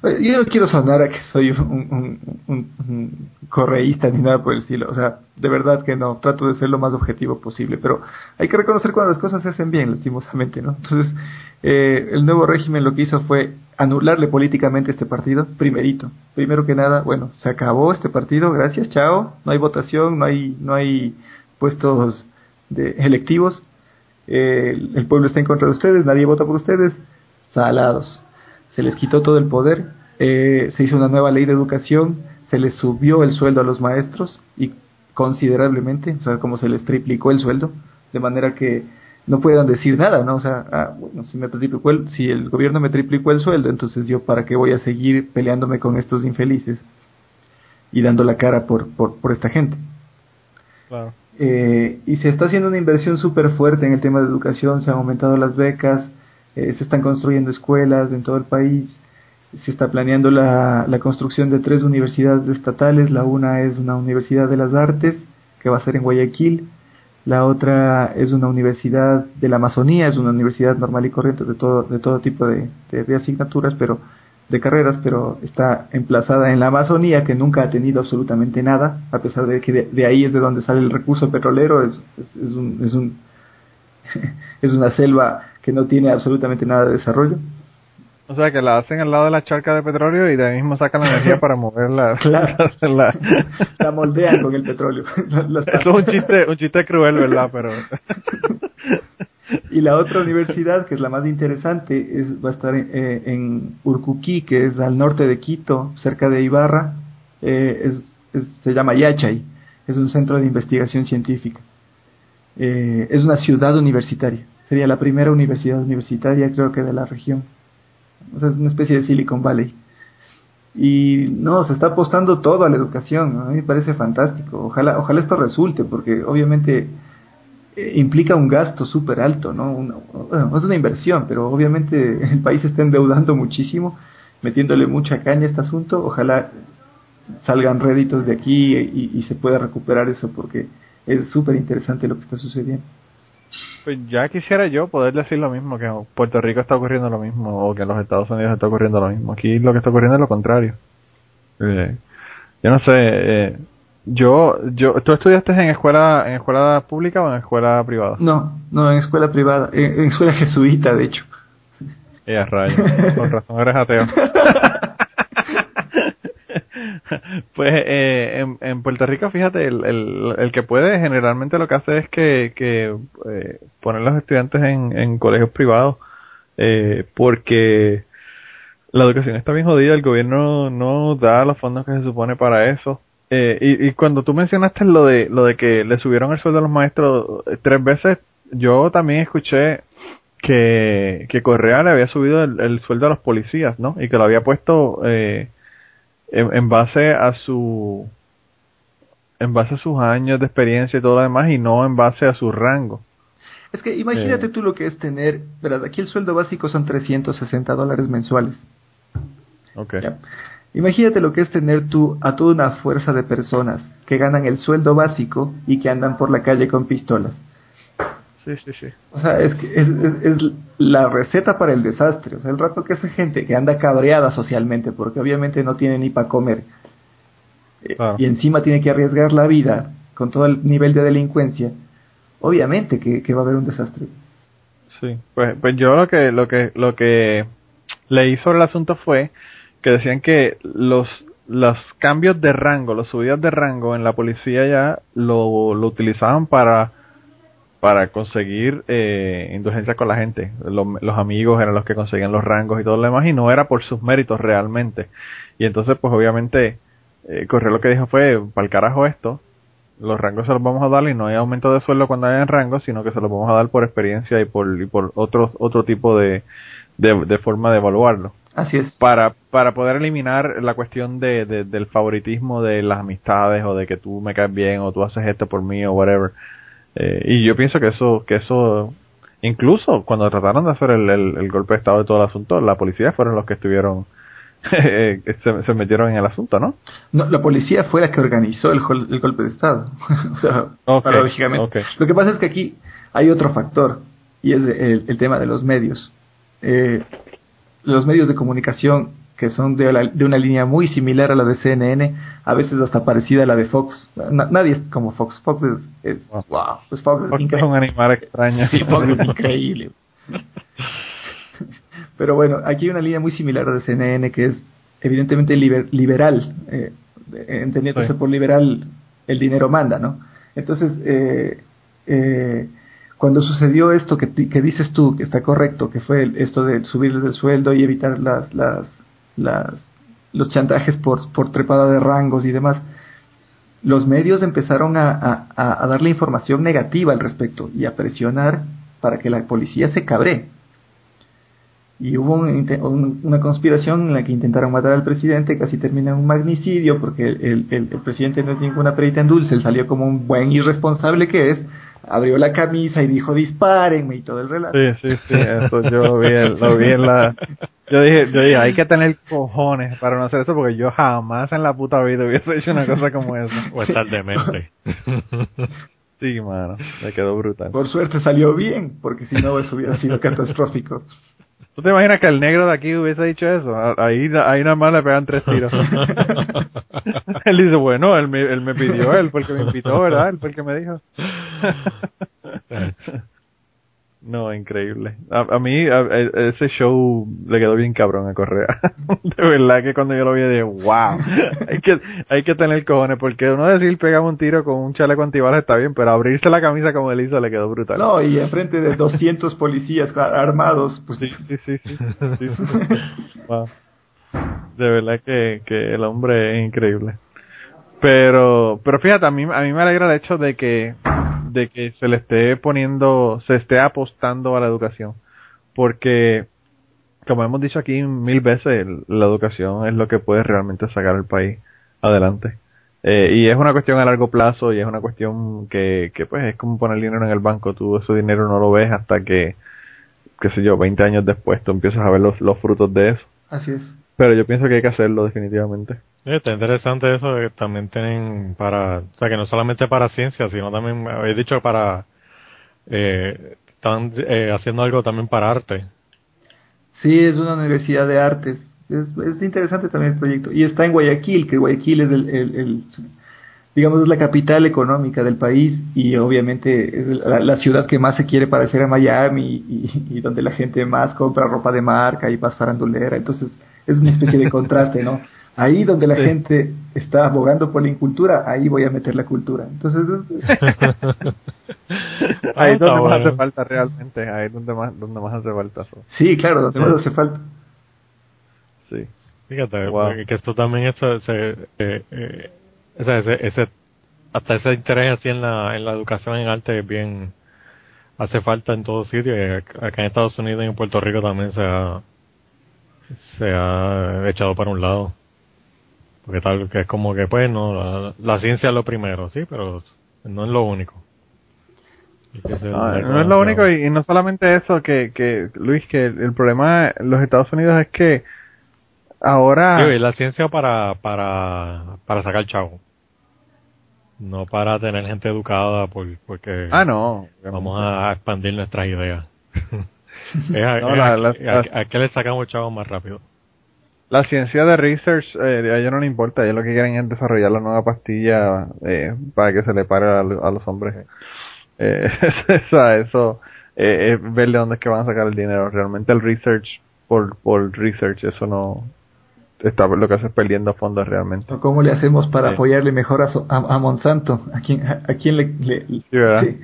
Oye, Yo no quiero sonar a que soy un- un correísta ni nada por el estilo. O sea, de verdad que no. Trato de ser lo más objetivo posible. Pero hay que reconocer cuando las cosas se hacen bien, lastimosamente, ¿no? Entonces, eh, el nuevo régimen lo que hizo fue anularle políticamente este partido, primerito. Primero que nada, bueno, se acabó este partido, gracias, chao. No hay votación, no hay, no hay puestos de electivos. Eh, el, pueblo está en contra de ustedes, nadie vota por ustedes. Salados. Se les quitó todo el poder. eh, se hizo una nueva ley de educación. Se les subió el sueldo a los maestros y considerablemente, o sea, como se les triplicó el sueldo, de manera que no puedan decir nada, ¿no? O sea, ah, bueno, si me triplicó el, si el gobierno me triplicó el sueldo, entonces yo para qué voy a seguir peleándome con estos infelices. y dando la cara por, por, por esta gente. Claro. Eh, y se está haciendo una inversión súper fuerte en el tema de educación, se han aumentado las becas, eh, se están construyendo escuelas en todo el país, se está planeando la, la construcción de tres universidades estatales, la una es una universidad de las artes, que va a ser en Guayaquil, la otra es una universidad de la Amazonía, es una universidad normal y corriente de todo, de todo tipo de, de, de asignaturas, pero de carreras, pero está emplazada en la Amazonía, que nunca ha tenido absolutamente nada, a pesar de que de, de ahí es de donde sale el recurso petrolero, es, es, es un, es, un es una selva que no tiene absolutamente nada de desarrollo. O sea, que la hacen al lado de la charca de petróleo y de ahí mismo sacan la energía para moverla. Claro. la, la moldean con el petróleo. Eso es un chiste, un chiste cruel, ¿verdad? Pero... y la otra universidad, que es la más interesante, es, va a estar en, eh, en Urcuquí, que es al norte de Quito, cerca de Ibarra. Eh, es, se llama Yachay. Es un centro de investigación científica. Eh, es una ciudad universitaria. Sería la primera universidad universitaria, creo que de la región. O sea, es una especie de Silicon Valley. Y no, se está apostando todo a la educación. A mí me parece fantástico. Ojalá, ojalá esto resulte, porque obviamente eh, implica un gasto súper alto, ¿no? Una, es una inversión, pero obviamente el país está endeudando muchísimo, metiéndole mucha caña a este asunto. Ojalá salgan réditos de aquí y, y se pueda recuperar eso, porque es súper interesante lo que está sucediendo. Pues ya quisiera yo poder decir lo mismo, que en Puerto Rico está ocurriendo lo mismo, o que en los Estados Unidos está ocurriendo lo mismo. Aquí lo que está ocurriendo es lo contrario. Eh, yo no sé, eh, yo, yo, ¿tú estudiaste en escuela, en escuela pública o en escuela privada? No, no, en escuela privada, en, en escuela jesuita, de hecho. Eh, rayo, con razón eres ateo. pues eh, en, en, Puerto Rico, fíjate, el, el, el, que puede generalmente lo que hace es que, que eh, poner los estudiantes en, en colegios privados, eh, porque la educación está bien jodida, el gobierno no da los fondos que se supone para eso. Eh, y, y cuando tú mencionaste lo de lo de que le subieron el sueldo a los maestros eh, tres veces, yo también escuché que, que Correa le había subido el, el sueldo a los policías, ¿no? Y que lo había puesto eh, en, en, base a su en base a sus años de experiencia y todo lo demás y no en base a su rango. Es que imagínate eh, tú lo que es tener, ¿verdad? Aquí el sueldo básico son 360 dólares mensuales. Ok. ¿Ya? Imagínate lo que es tener tú a toda una fuerza de personas que ganan el sueldo básico y que andan por la calle con pistolas. Sí, sí, sí. O sea, es, que es, es, es, la receta para el desastre. O sea, el rato que esa gente que anda cabreada socialmente, porque obviamente no tiene ni para comer, claro. y encima tiene que arriesgar la vida con todo el nivel de delincuencia, obviamente que, que va a haber un desastre. Sí, pues, pues yo lo que, lo que, lo que leí sobre el asunto fue que decían que los los cambios de rango, las subidas de rango en la policía ya lo, lo utilizaban para para conseguir eh, indulgencia con la gente. Los, los, amigos eran los que conseguían los rangos y todo lo demás y no era por sus méritos realmente. Y entonces pues obviamente eh, Correa lo que dijo fue, para el carajo esto, los rangos se los vamos a dar y no hay aumento de sueldo cuando hayan rangos, sino que se los vamos a dar por experiencia y por, y por otro, otro tipo de, de, de forma de evaluarlo. Así es. Para, para poder eliminar la cuestión de, de, del favoritismo de las amistades o de que tú me caes bien o tú haces esto por mí o whatever. Eh, y yo pienso que eso, que eso, incluso cuando trataron de hacer el, el, el, golpe de estado de todo el asunto, la policía fueron los que estuvieron, se, se, metieron en el asunto, ¿no? No, la policía fue la que organizó el, el golpe de estado. o sea, okay, paradójicamente. Okay. Lo que pasa es que aquí hay otro factor, y es el, el tema de los medios. Eh, los medios de comunicación que son de, la, de, una línea muy similar a la de CNN, a veces hasta parecida a la de Fox. Na, nadie es como Fox. Fox es, es wow. wow. Pues Fox, Fox es, es, un animal extraño. Sí, Fox es increíble. Pero bueno, aquí hay una línea muy similar a la de CNN que es evidentemente liber, liberal, eh, entendiéndose sí. por liberal el dinero manda, ¿no? Entonces, eh, eh, cuando sucedió esto que, dices tú, que está correcto, que fue esto de subirles el sueldo y evitar las, las, las, los chantajes por, por trepada de rangos y demás, los medios empezaron a, a, a, darle información negativa al respecto y a presionar para que la policía se cabre. y hubo un una conspiración en la que intentaron matar al presidente, casi termina en un magnicidio, porque el- el- el presidente no es ninguna perita en dulce, él salió como un buen irresponsable que es, abrió la camisa y dijo dispárenme y todo el relato. Sí, sí, sí, eso yo lo vi, lo vi en la... Yo dije, yo dije, hay que tener cojones para no hacer eso porque yo jamás en la puta vida hubiese hecho una cosa como esa. O estar demente. Sí, mano, me quedó brutal. Por suerte salió bien, porque si no eso hubiera sido catastrófico. ¿Tú te imaginas que el negro de aquí hubiese dicho eso? Ahí, ahí nada más le pegan tres tiros. él dice, bueno, él me, él me pidió, él fue el que me invitó, ¿verdad? Él fue el que me dijo. No, increíble. A, a mí a- a- ese show le quedó bien cabrón a Correa. De verdad que cuando yo lo vi dije, wow, hay que, hay que tener cojones, porque uno decir pegamos un tiro con un chaleco antibalas está bien, pero abrirse la camisa como él hizo le quedó brutal. No, y enfrente de 200 policías armados, pues Sí, sí, sí, sí. Sí, sí, sí. Wow. De verdad que, que el hombre es increíble. Pero, pero fíjate, a mí, a mí me alegra el hecho de que, de que se le esté poniendo, se esté apostando a la educación. Porque, como hemos dicho aquí mil veces, la educación es lo que puede realmente sacar al país adelante. Eh, y es una cuestión a largo plazo y es una cuestión que, que pues es como poner dinero en el banco. Tú ese dinero no lo ves hasta que, qué sé yo, 20 años después tú empiezas a ver los, los frutos de eso. así es. Pero yo pienso que hay que hacerlo definitivamente. Sí, Está interesante eso de que también tienen para, o sea, que no solamente para ciencia, sino también, habéis dicho para, eh, están eh, haciendo algo también para arte. Sí, es una universidad de artes. Es, es interesante también el proyecto. Y está en Guayaquil, que Guayaquil es el, el- el- digamos, es la capital económica del país y obviamente es la, la ciudad que más se quiere parecer a Miami y, y donde la gente más compra ropa de marca y más farandulera. Entonces, es una especie de contraste, ¿no? Ahí donde la Sí. gente está abogando por la incultura, ahí voy a meter la cultura. Entonces, es- ahí es está donde más hace falta realmente, ahí es donde más, donde más hace falta eso. sí, claro, donde más hace falta. Sí. Fíjate, Wow. que esto también eso, se, eh, eh, ese, ese, hasta ese interés así en la, en la educación en arte es bien, hace falta en todos sitios. y Acá en Estados Unidos y en Puerto Rico también se ha, se ha echado para un lado. Porque tal, que es como que pues no, la, la ciencia es lo primero, sí, pero no es lo único. Ah, no es lo único y, y no solamente eso que, que Luis que el, el problema en los Estados Unidos es que ahora Sí, la ciencia para, para, para sacar chavo. No para tener gente educada por, porque ah no vamos a expandir nuestras ideas. es a, No, es la- a- la- a- a qué le sacamos chavo más rápido. La ciencia de research eh, a ellos no le importa ellos lo que quieren es desarrollar la nueva pastilla eh, para que se le pare a, a los hombres. Eh, eso eh, es ver de dónde es que van a sacar el dinero. Realmente el research por por research eso no está lo que hace es perdiendo fondos realmente. ¿O ¿Cómo le hacemos para apoyarle mejor a, so- a, a Monsanto? ¿A quién, a, quién le, sí.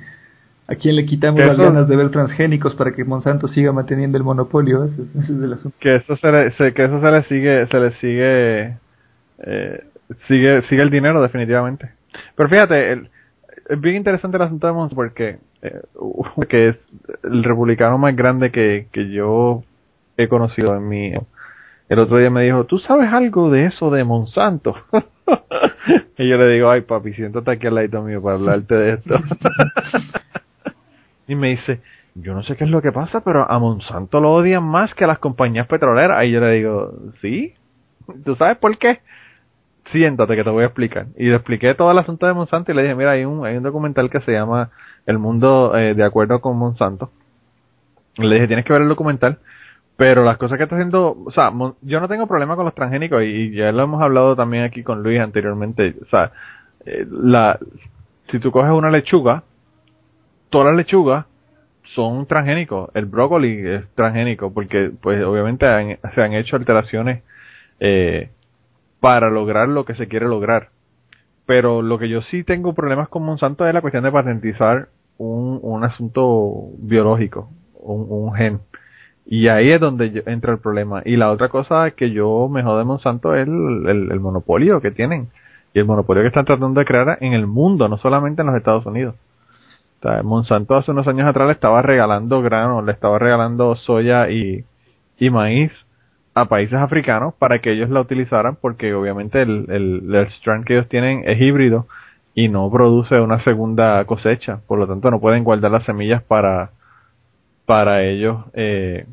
¿A quién le quitamos las ganas de ver transgénicos para que Monsanto siga manteniendo el monopolio? Ese, es- ese es el asunto. que eso se le, se- que eso se le sigue se le sigue eh, sigue sigue el dinero definitivamente pero fíjate el- es bien interesante el asunto de Monsanto porque eh, que es el republicano más grande que, que yo he conocido en mi el otro día me dijo tú sabes algo de eso de Monsanto y yo le digo ay papi siéntate aquí al lado mío para hablarte de esto y me dice, yo no sé qué es lo que pasa, pero a Monsanto lo odian más que a las compañías petroleras. Y yo le digo, ¿sí? ¿Tú sabes por qué? Siéntate que te voy a explicar. Y le expliqué todo el asunto de Monsanto y le dije, mira, hay un, hay un documental que se llama El mundo eh, de acuerdo con Monsanto. Le dije, tienes que ver el documental. Pero las cosas que está haciendo, o sea, yo no tengo problema con los transgénicos y, y ya lo hemos hablado también aquí con Luis anteriormente. O sea, eh, la, si tú coges una lechuga, todas las lechugas son transgénicos. El brócoli es transgénico porque, pues, obviamente se han hecho alteraciones eh, para lograr lo que se quiere lograr. Pero lo que yo sí tengo problemas con Monsanto es la cuestión de patentizar un, un asunto biológico, un, gen. Y ahí es donde yo- entra el problema. Y la otra cosa que yo me jode de Monsanto es el- el monopolio que tienen. Y el monopolio que están tratando de crear en el mundo, no solamente en los Estados Unidos. Monsanto hace unos años atrás le estaba regalando grano, le estaba regalando soya y, y maíz a países africanos para que ellos la utilizaran porque obviamente el, el, el strand que ellos tienen es híbrido y no produce una segunda cosecha, por lo tanto no pueden guardar las semillas para para ellos eh,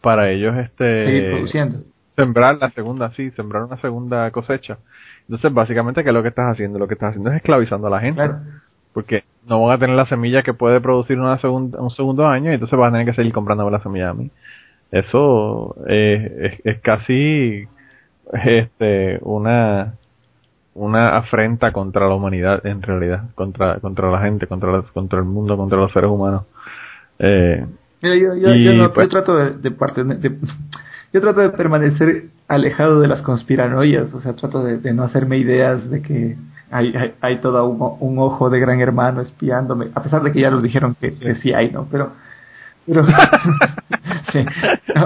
para ellos este Seguir produciendo. sembrar la segunda sí sembrar una segunda cosecha entonces básicamente qué es lo que estás haciendo lo que estás haciendo es esclavizando a la gente Claro. Porque no van a tener la semilla que puede producir una segunda, un segundo año y entonces van a tener que seguir comprando la semilla a mí. Eso eh, es, es casi este una una afrenta contra la humanidad en realidad contra contra la gente contra la- contra el mundo contra los seres humanos. Eh, Mira, yo, yo, Y, yo no- pues- yo trato de, de parte- de- yo trato de permanecer alejado de las conspiranoias, o sea, trato de, de no hacerme ideas de que hay, hay, hay todo un, un ojo de gran hermano espiándome, a pesar de que ya nos dijeron que, que sí hay, ¿no? Pero, pero, sí.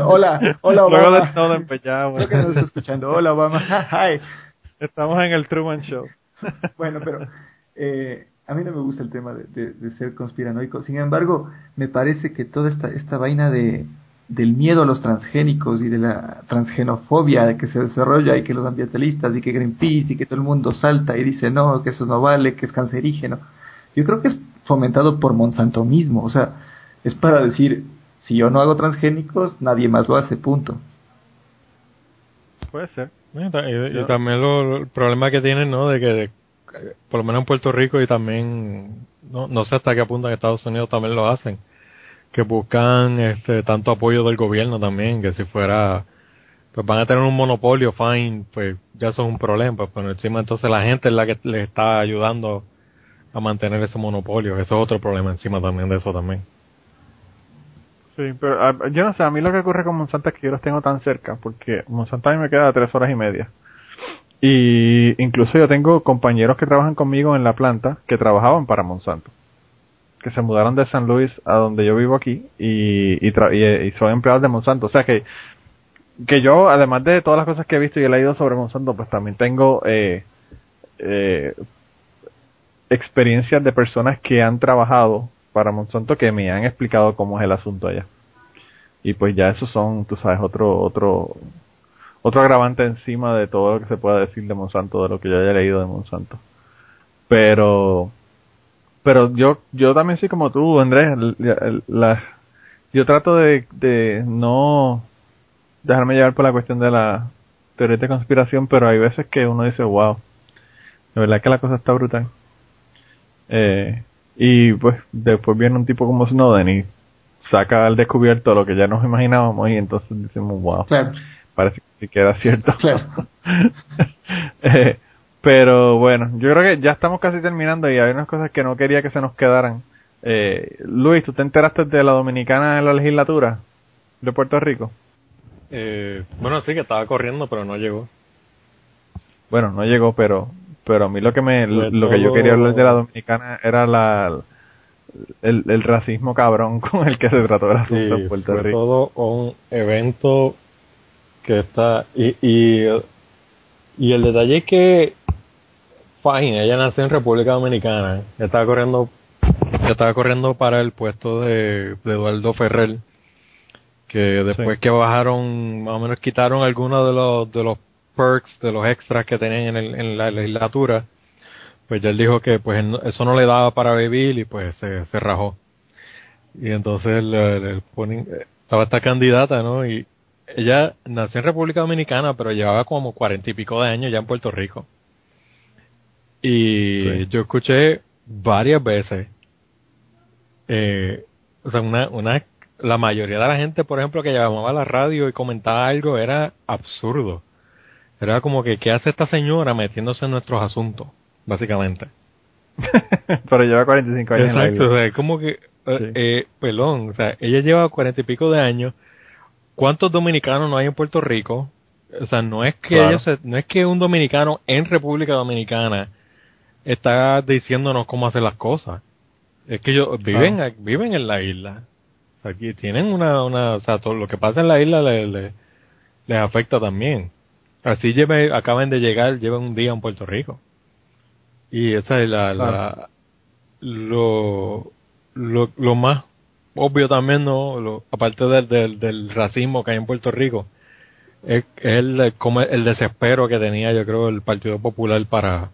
Hola, hola Obama. todo empezamos. Creo que nos está escuchando. Hola Obama. Hi. estamos en el Truman Show Bueno, pero eh, a mí no me gusta el tema de, de- de ser conspiranoico. Sin embargo, me parece que toda esta, esta vaina de, del miedo a los transgénicos y de la transgenofobia que se desarrolla y que los ambientalistas y que Greenpeace y que todo el mundo salta y dice no, que eso no vale, que es cancerígeno. Yo creo que es fomentado por Monsanto mismo. O sea, es para decir, si yo no hago transgénicos, nadie más lo hace, punto. puede ser Y, también lo, lo- el problema que tienen, ¿no? De que, de- por lo menos en Puerto Rico y también, no, no sé hasta qué punto en Estados Unidos también lo hacen, que buscan este tanto apoyo del gobierno también, que si fuera, pues van a tener un monopolio, fine, pues ya eso es un problema, pues pero encima entonces la gente es la que le está ayudando a mantener ese monopolio, eso es otro problema encima también de eso también. Sí, pero ah, yo no sé, a mí lo que ocurre con Monsanto es que yo los tengo tan cerca, porque Monsanto a mí me queda tres horas y media. Y incluso yo tengo compañeros que trabajan conmigo en la planta que trabajaban para Monsanto, que se mudaron de San Luis a donde yo vivo aquí y, y, tra- y, y son empleados de Monsanto. O sea que, que yo, además de todas las cosas que he visto y he leído sobre Monsanto, pues también tengo eh, eh, experiencias de personas que han trabajado para Monsanto que me han explicado cómo es el asunto allá. Y pues ya esos son, tú sabes, otro otro otro agravante encima de todo lo que se pueda decir de Monsanto, de lo que yo haya leído de Monsanto. Pero pero yo yo también soy como tú, Andrés, la- yo trato de, de no dejarme llevar por la cuestión de la teoría de conspiración, pero hay veces que uno dice, wow, de verdad que la cosa está brutal. Eh, y pues después viene un tipo como Snowden y saca al descubierto lo que ya nos imaginábamos y entonces decimos, wow, Claro, parece que sí que era cierto. claro. Eh, pero bueno, yo creo que ya estamos casi terminando y hay unas cosas que no quería que se nos quedaran. Eh, Luis, ¿tú te enteraste de la dominicana en la legislatura de Puerto Rico? Eh, bueno, sí que estaba corriendo, pero no llegó. Bueno, no llegó, pero pero a mí lo que me Pues lo que yo quería hablar de la dominicana era la el, el racismo cabrón con el que se trató el asunto en Puerto fue Rico. todo un evento que está y, y y el detalle es que Fine, ella nació en República Dominicana, ella estaba corriendo ella estaba corriendo para el puesto de, de Eduardo Ferrer que después Sí. que bajaron más o menos quitaron algunos de los de los perks de los extras que tenían en, el- en la legislatura pues ya él dijo que pues eso no le daba para vivir y pues se, se rajó. Y entonces le, le ponen estaba esta candidata no y ella nació en República Dominicana pero llevaba como cuarenta y pico de años ya en Puerto Rico y Sí. yo escuché varias veces eh, o sea una una la mayoría de la gente por ejemplo que llamaba a la radio y comentaba algo era absurdo era como que qué hace esta señora metiéndose en nuestros asuntos básicamente pero lleva 45 años en la Exacto, o sea, es como que, eh, Sí. eh, pelón, o sea, ella lleva cuarenta y pico de años. ¿Cuántos dominicanos no hay en Puerto Rico? O sea, no es que Claro. se- no es que un dominicano en República Dominicana está diciéndonos cómo hacer las cosas. Es que ellos viven, Claro. viven en la isla. Aquí tienen una, una, o sea, todo lo que pasa en la isla le- le- les afecta también. Así lleve, acaban de llegar, llevan un día en Puerto Rico. Y esa es la, la lo, lo, lo más obvio también, ¿no? Lo- aparte del, del, del racismo que hay en Puerto Rico, es, es el, como el desespero que tenía, yo creo, el Partido Popular para,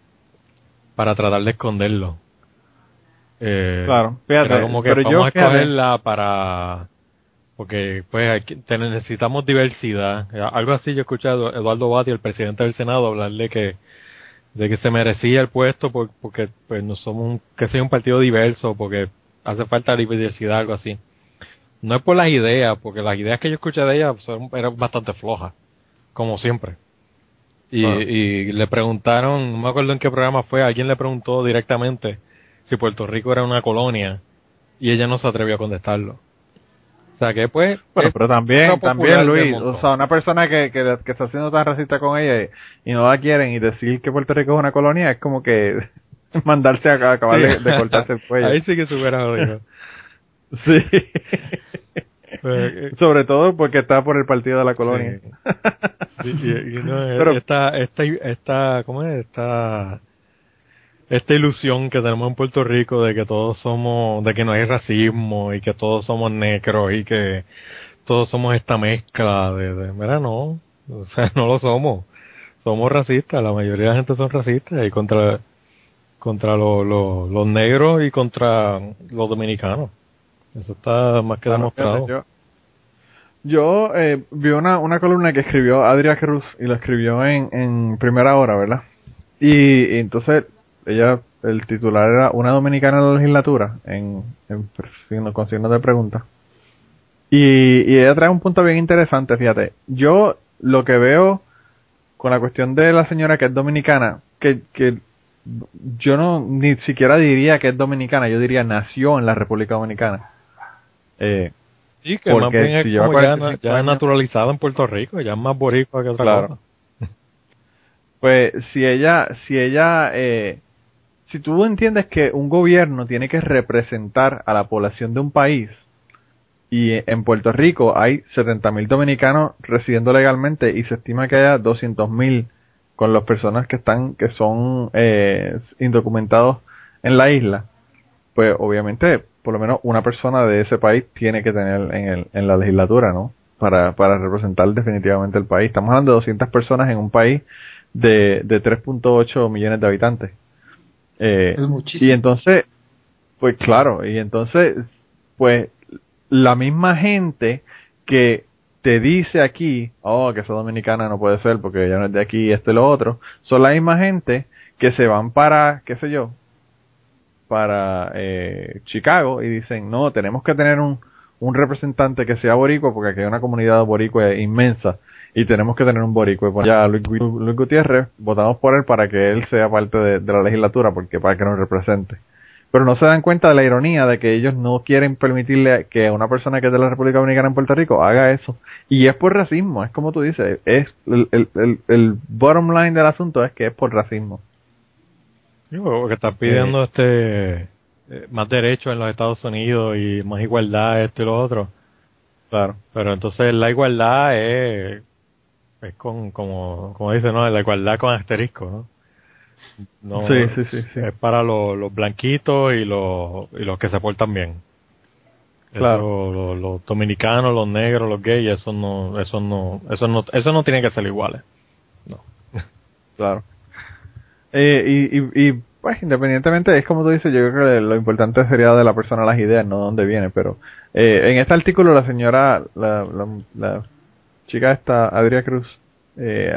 para tratar de esconderlo. Eh, Claro, fíjate, era como que pero yo, vamos a escogerla para porque pues hay que- necesitamos diversidad. Algo así yo he escuchado a Eduardo Bati el presidente del Senado hablarle que de que se merecía el puesto por- porque pues no somos un, que sea un partido diverso porque hace falta diversidad algo así. No es por las ideas porque las ideas que yo escuché de ella son, eran bastante flojas como siempre y, Claro. y le preguntaron no me acuerdo en qué programa fue alguien le preguntó directamente si Puerto Rico era una colonia y ella no se atrevió a contestarlo o sea que pues Bueno, pero también, también Luis, o sea, una persona que, que, que está siendo tan racista con ella y, y no la quieren y decir que Puerto Rico es una colonia es como que mandarse a, acabar de, de cortarse el cuello. ahí sí que se hubiera jodido Sí. Eh, Sobre todo porque está por el partido de la colonia. Sí, y- y no, Pero- esta, esta, esta, ¿cómo es? Esta, esta ilusión que tenemos en Puerto Rico de que todos somos, de que no hay racismo y que todos somos negros y que todos somos esta mezcla de, de mira, no, o sea, no lo somos. Somos racistas, la mayoría de la gente son racistas y contra, contra los los los negros y contra los dominicanos. Eso está más que demostrado. Yo, yo eh, vi una, una columna que escribió Adria Cruz y lo escribió en, en primera hora, ¿verdad? Y, y entonces ella, el titular era Una dominicana en la legislatura, en, en con signos de pregunta. Y, y ella trae un punto bien interesante, fíjate. Yo lo que veo con la cuestión de la señora que es dominicana, que, que yo no ni siquiera diría que es dominicana, yo diría nació en la República Dominicana. Eh, Sí, que más Porque bien es si como ya, 45 ya es años- naturalizado en Puerto Rico, ya es más boricua que otra Claro. cosa. Pues si ella, si ella, eh, si tú entiendes que un gobierno tiene que representar a la población de un país y en Puerto Rico hay 70.000 dominicanos residiendo legalmente y se estima que haya 200.000 con las personas que están, que son eh, indocumentados en la isla, pues obviamente por lo menos una persona de ese país tiene que tener en, el, en la legislatura, ¿no? Para, para representar definitivamente el país. Estamos hablando de 200 personas en un país de, de 3.8 millones de habitantes. Eh, Es muchísimo. y entonces, pues claro, y entonces, pues la misma gente que te dice aquí, oh, que esa dominicana no puede ser porque ella no es de aquí, esto y lo otro, son la misma gente que se van para, qué sé yo, para eh, Chicago y dicen, no, tenemos que tener un, un representante que sea boricua porque aquí hay una comunidad boricua inmensa y tenemos que tener un boricua. Y pues ya Luis, Luis Gutiérrez, votamos por él para que él sea parte de, de la legislatura porque para que nos represente. Pero no se dan cuenta de la ironía de que ellos no quieren permitirle que una persona que es de la República Dominicana en Puerto Rico haga eso. Y es por racismo, es como tú dices, es el, el, el, el bottom line del asunto es que es por racismo. Sí, porque están pidiendo este eh, más derechos en los Estados Unidos y más igualdad, esto y lo otro. Claro. Pero entonces la igualdad es, es con, como, como dice, ¿no? La igualdad con asterisco, ¿no? No, Sí, sí, sí, sí. Es para los, los blanquitos y los, y los que se portan bien. Claro. Eso, los, los dominicanos, los negros, los gays, eso no, eso no, eso no, eso no tiene que ser iguales. Claro. Eh, y, y, y, pues independientemente, es como tú dices, yo creo que lo importante sería de la persona las ideas, no de dónde viene, pero eh, en este artículo la señora, la, la, la chica esta, Adria Cruz, eh,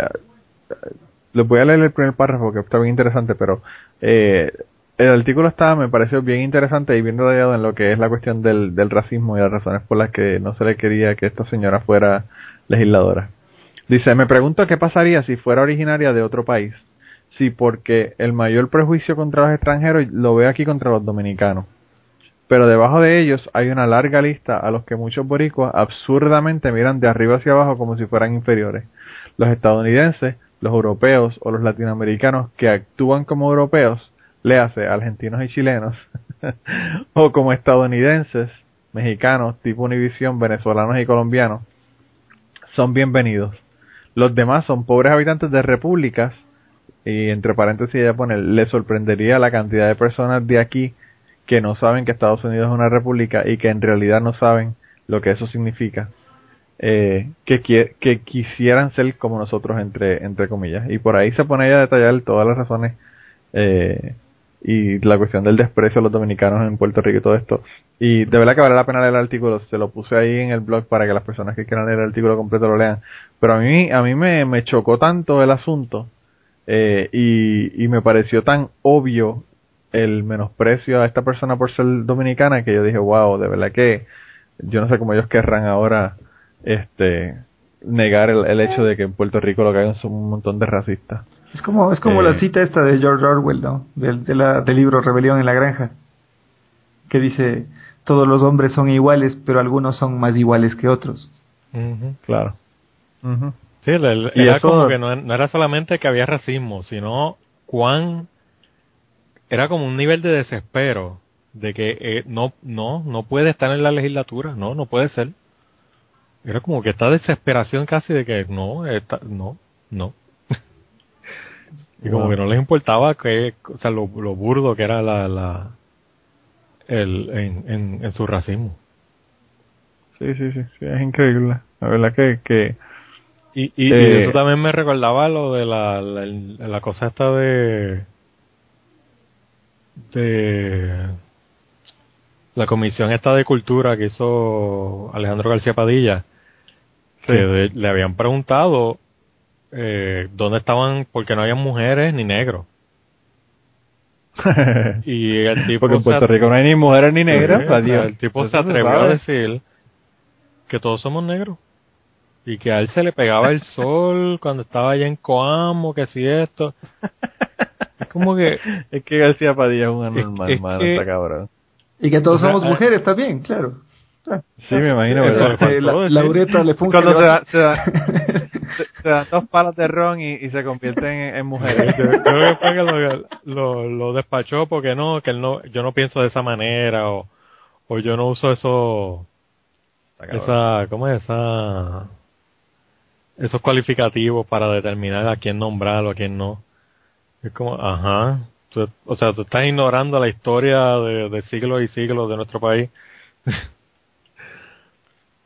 les voy a leer el primer párrafo porque está bien interesante, pero eh, el artículo está, me pareció bien interesante y bien detallado en lo que es la cuestión del, del racismo y las razones por las que no se le quería que esta señora fuera legisladora. Dice, me pregunto qué pasaría si fuera originaria de otro país. Sí, porque el mayor prejuicio contra los extranjeros lo veo aquí contra los dominicanos. Pero debajo de ellos hay una larga lista a los que muchos boricuas absurdamente miran de arriba hacia abajo como si fueran inferiores. Los estadounidenses, los europeos o los latinoamericanos que actúan como europeos, léase argentinos y chilenos, o como estadounidenses, mexicanos, tipo Univisión, venezolanos y colombianos, son bienvenidos. Los demás son pobres habitantes de repúblicas y entre paréntesis ella pone, le sorprendería la cantidad de personas de aquí que no saben que Estados Unidos es una república y que en realidad no saben lo que eso significa, eh, que, que quisieran ser como nosotros, entre, entre comillas. Y por ahí se pone ella a detallar todas las razones eh, y la cuestión del desprecio a los dominicanos en Puerto Rico y todo esto. Y de verdad que vale la pena leer el artículo, se lo puse ahí en el blog para que las personas que quieran leer el artículo completo lo lean. Pero a mí, a mí me, me chocó tanto el asunto eh, y, y me pareció tan obvio el menosprecio a esta persona por ser dominicana que yo dije, wow, de verdad que yo no sé cómo ellos querrán ahora este negar el, el hecho de que en Puerto Rico lo que hay son un montón de racistas. Es como, es como Eh. la cita esta de George Orwell, ¿no? Del, de la, del libro Rebelión en la Granja. Que dice, todos los hombres son iguales, pero algunos son más iguales que otros. Claro. Sí, el- el- Y era eso- como que no, no era solamente que había racismo, sino cuán era como un nivel de desespero de que eh, no no no puede estar en la legislatura, no no puede ser. Era como que esta desesperación casi de que no esta- no no y como Wow. que no les importaba que o sea lo, lo burdo que era la la el en, en, en su racismo. Sí, sí, sí, sí, es increíble. La verdad que, que Y, y, y Eh, eso también me recordaba lo de la, la, la cosa esta de de la comisión esta de cultura que hizo Alejandro García Padilla que de- le habían preguntado eh, dónde estaban porque no había mujeres ni negros. Y el tipo porque en Puerto Rico no hay ni mujeres ni negras, Sí, el tipo se atrevió a decir que todos somos negros y que a él se le pegaba el sol cuando estaba allá en Coamo, que si esto. Es como que Es que García Padilla es un anormal, es mano, que- está cabrón. Y que todos somos ah, mujeres también, claro. Sí, me imagino, faltó Eh, la-. Laureta le funge Cuando va- da- se, da- dan dos palos de ron y, y se convierten en, en mujeres. yo, yo creo que fue que lo, lo, lo despachó porque no, que él no, yo no pienso de esa manera o, o yo no uso eso, esa, ¿cómo es esa? Esos cualificativos para determinar a quién nombrar o a quién no. Es como, ajá, tú- o sea, tú estás ignorando la historia de, siglos y siglos de nuestro país.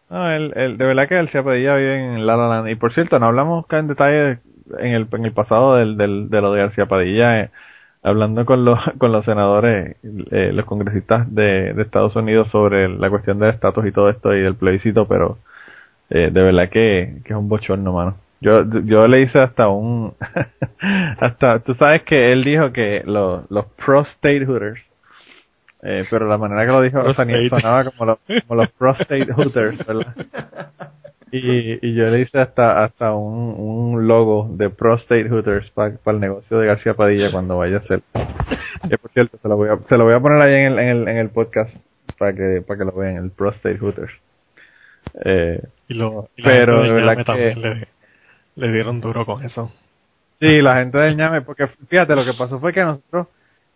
No, el, el, de verdad que el Padilla vive en La La Land. Y por cierto, no hablamos en detalle en el, en el pasado del, del, de lo de García Padilla, eh, hablando con los, con los senadores, eh, los congresistas de, de Estados Unidos sobre la cuestión del estatus y todo esto y del plebiscito, pero eh, de verdad que, que es un bochorno, mano. Yo, yo le hice hasta un, hasta, tú sabes que él dijo que los, los pro-statehooders, eh, pero la manera que lo dijo Prostate. sonaba como los, como los prostate hooters, ¿verdad? Y, y yo le hice hasta hasta un, un logo de prostate hooters para el negocio de García Padilla cuando vaya a ser. Que por cierto, se lo voy a, se lo voy a poner ahí en el, en el, en el podcast para que para que lo vean, el prostate hooters. Eh, Y lo, y Pero de verdad que- también le, le dieron duro con eso. Sí, la gente del ñame, porque fíjate, lo que pasó fue que nosotros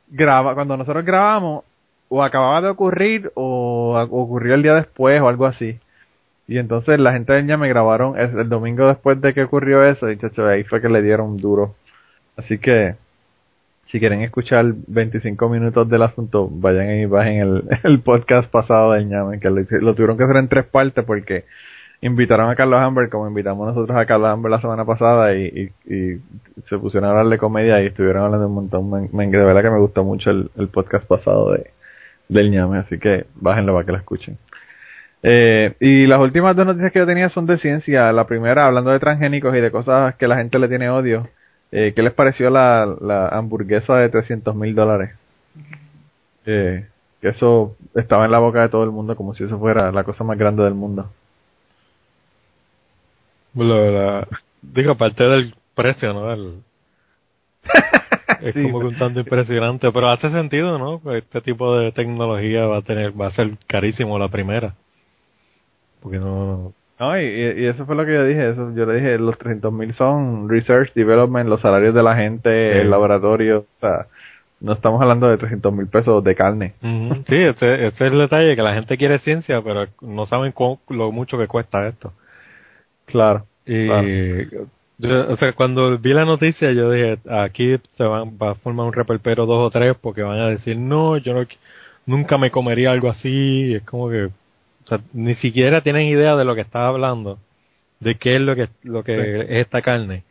graba, cuando nosotros grabamos, o acababa de ocurrir, o ocurrió el día después, o algo así. Y entonces la gente del ñame grabaron el, el domingo después de que ocurrió eso, y chacho, ahí fue que le dieron duro. Así que, si quieren escuchar 25 minutos del asunto, vayan y bajen el, el podcast pasado del ñame, que lo tuvieron que hacer en tres partes porque invitaron a Carlos Amber como invitamos nosotros a Carlos Amber la semana pasada y, se pusieron a hablar de comedia y estuvieron hablando un montón. Me, me- de verdad que me gustó mucho el, podcast pasado de del ñame, así que bájenlo para que lo escuchen. Eh, y las últimas dos noticias que yo tenía son de ciencia. La primera, hablando de transgénicos y de cosas que la gente le tiene odio. Eh, ¿Qué les pareció la, la hamburguesa de 300 mil dólares? Eh, que eso estaba en la boca de todo el mundo como si eso fuera la cosa más grande del mundo. Lo- la- digo, aparte del precio, ¿no? El- es Sí, como que un tanto impresionante, pero hace sentido, ¿no? Este tipo de tecnología va a tener, va a ser carísimo la primera. Porque no, No, y, y eso fue lo que yo dije. Eso, yo le dije, los 300 mil son research, development, los salarios de la gente, Sí. el laboratorio. O sea, no estamos hablando de 300 mil pesos de carne. Ujú, Sí, ese, ese es el detalle, que la gente quiere ciencia, pero no saben cu- lo mucho que cuesta esto. Claro. Y, Claro. yo- o sea, cuando vi la noticia, yo dije, aquí se van, va a formar un reperpero dos o tres porque van a decir, no, yo no, nunca me comería algo así, es como que, o sea, ni siquiera tienen idea de lo que estás hablando, de qué es lo que, lo que es esta carne,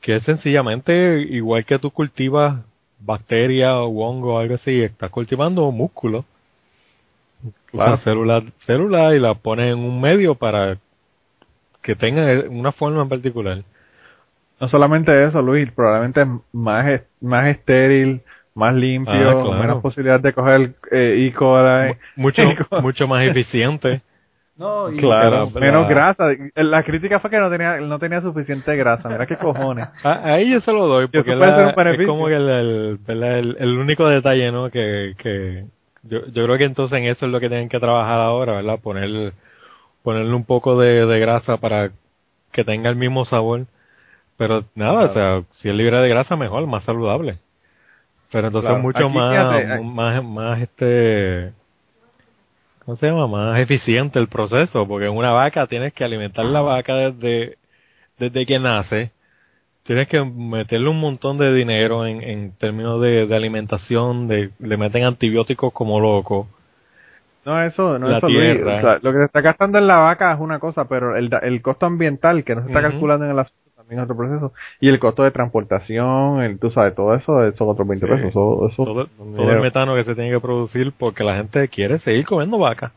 que es sencillamente igual que tú cultivas bacteria o hongo o algo así, estás cultivando músculo, Claro. usas células, células y las pones en un medio para que tengan una forma en particular. No solamente eso, Luis, probablemente es más, más estéril, más limpio, Ah, claro. menos posibilidad de coger eh, E. coli. Mucho, mucho más eficiente. No, y Claro, la- menos grasa. La crítica fue que no tenía, no tenía suficiente grasa. Mira qué cojones. A- Ahí yo se lo doy, porque la- es como que el, el, el- el único detalle, ¿no? Que, que yo, yo creo que entonces en eso es lo que tienen que trabajar ahora, ¿verdad? Poner, ponerle un poco de, de grasa para que tenga el mismo sabor. Pero nada, o sea, si es libre de grasa, mejor, más saludable. Pero entonces Claro. mucho Aquí, más, fíjate, más, más este, ¿cómo se llama? Más eficiente el proceso, porque en una vaca tienes que alimentar la vaca desde, desde que nace, tienes que meterle un montón de dinero en, en términos de, de alimentación, de, le meten antibióticos como loco. No, eso, no La eso, Luis. tierra. O sea, lo que se está gastando en la vaca es una cosa, pero el, el costo ambiental que no se está calculando en el asunto también es otro proceso. Y el costo de transportación, el, tú sabes, todo eso, es otros 20 Sí. pesos. Eso, eso, Todo, todo el metano que se tiene que producir porque la gente quiere seguir comiendo vaca.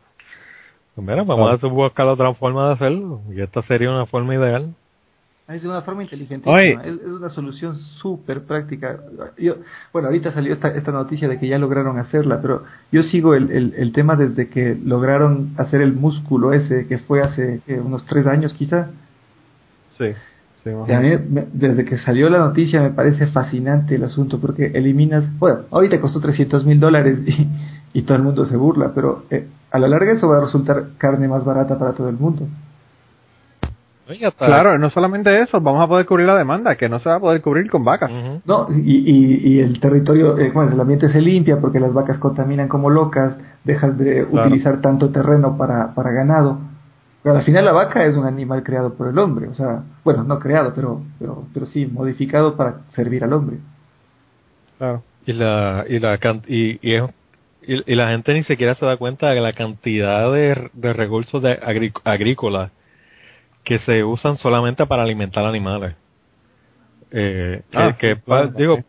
Pues mira, vamos a buscar otra forma de hacerlo y esta sería una forma ideal. Es de una forma inteligente. Es, es una solución súper práctica. Yo, bueno, ahorita salió esta, esta noticia de que ya lograron hacerla, pero yo sigo el, el, el tema desde que lograron hacer el músculo ese, que fue hace unos tres años quizá. sí. sí, Y a mí, me- desde que salió la noticia me parece fascinante el asunto porque eliminas, bueno, ahorita costó 300 mil dólares y, y todo el mundo se burla, pero eh, a la larga eso va a resultar carne más barata para todo el mundo. Claro, no solamente eso, vamos a poder cubrir la demanda, que no se va a poder cubrir con vacas. No, y, y, y el territorio, eh, bueno, el ambiente se limpia porque las vacas contaminan como locas, dejas de Claro. utilizar tanto terreno para, para ganado. Pero al final la vaca es un animal creado por el hombre, o sea, bueno, no creado, pero, pero, pero sí, modificado para servir al hombre. Claro. y la y la can- y, y, es- y- y la gente ni siquiera se da cuenta de la cantidad de, de recursos de agrícolas que se usan solamente para alimentar animales. Eh, que, Ah, que, claro, digo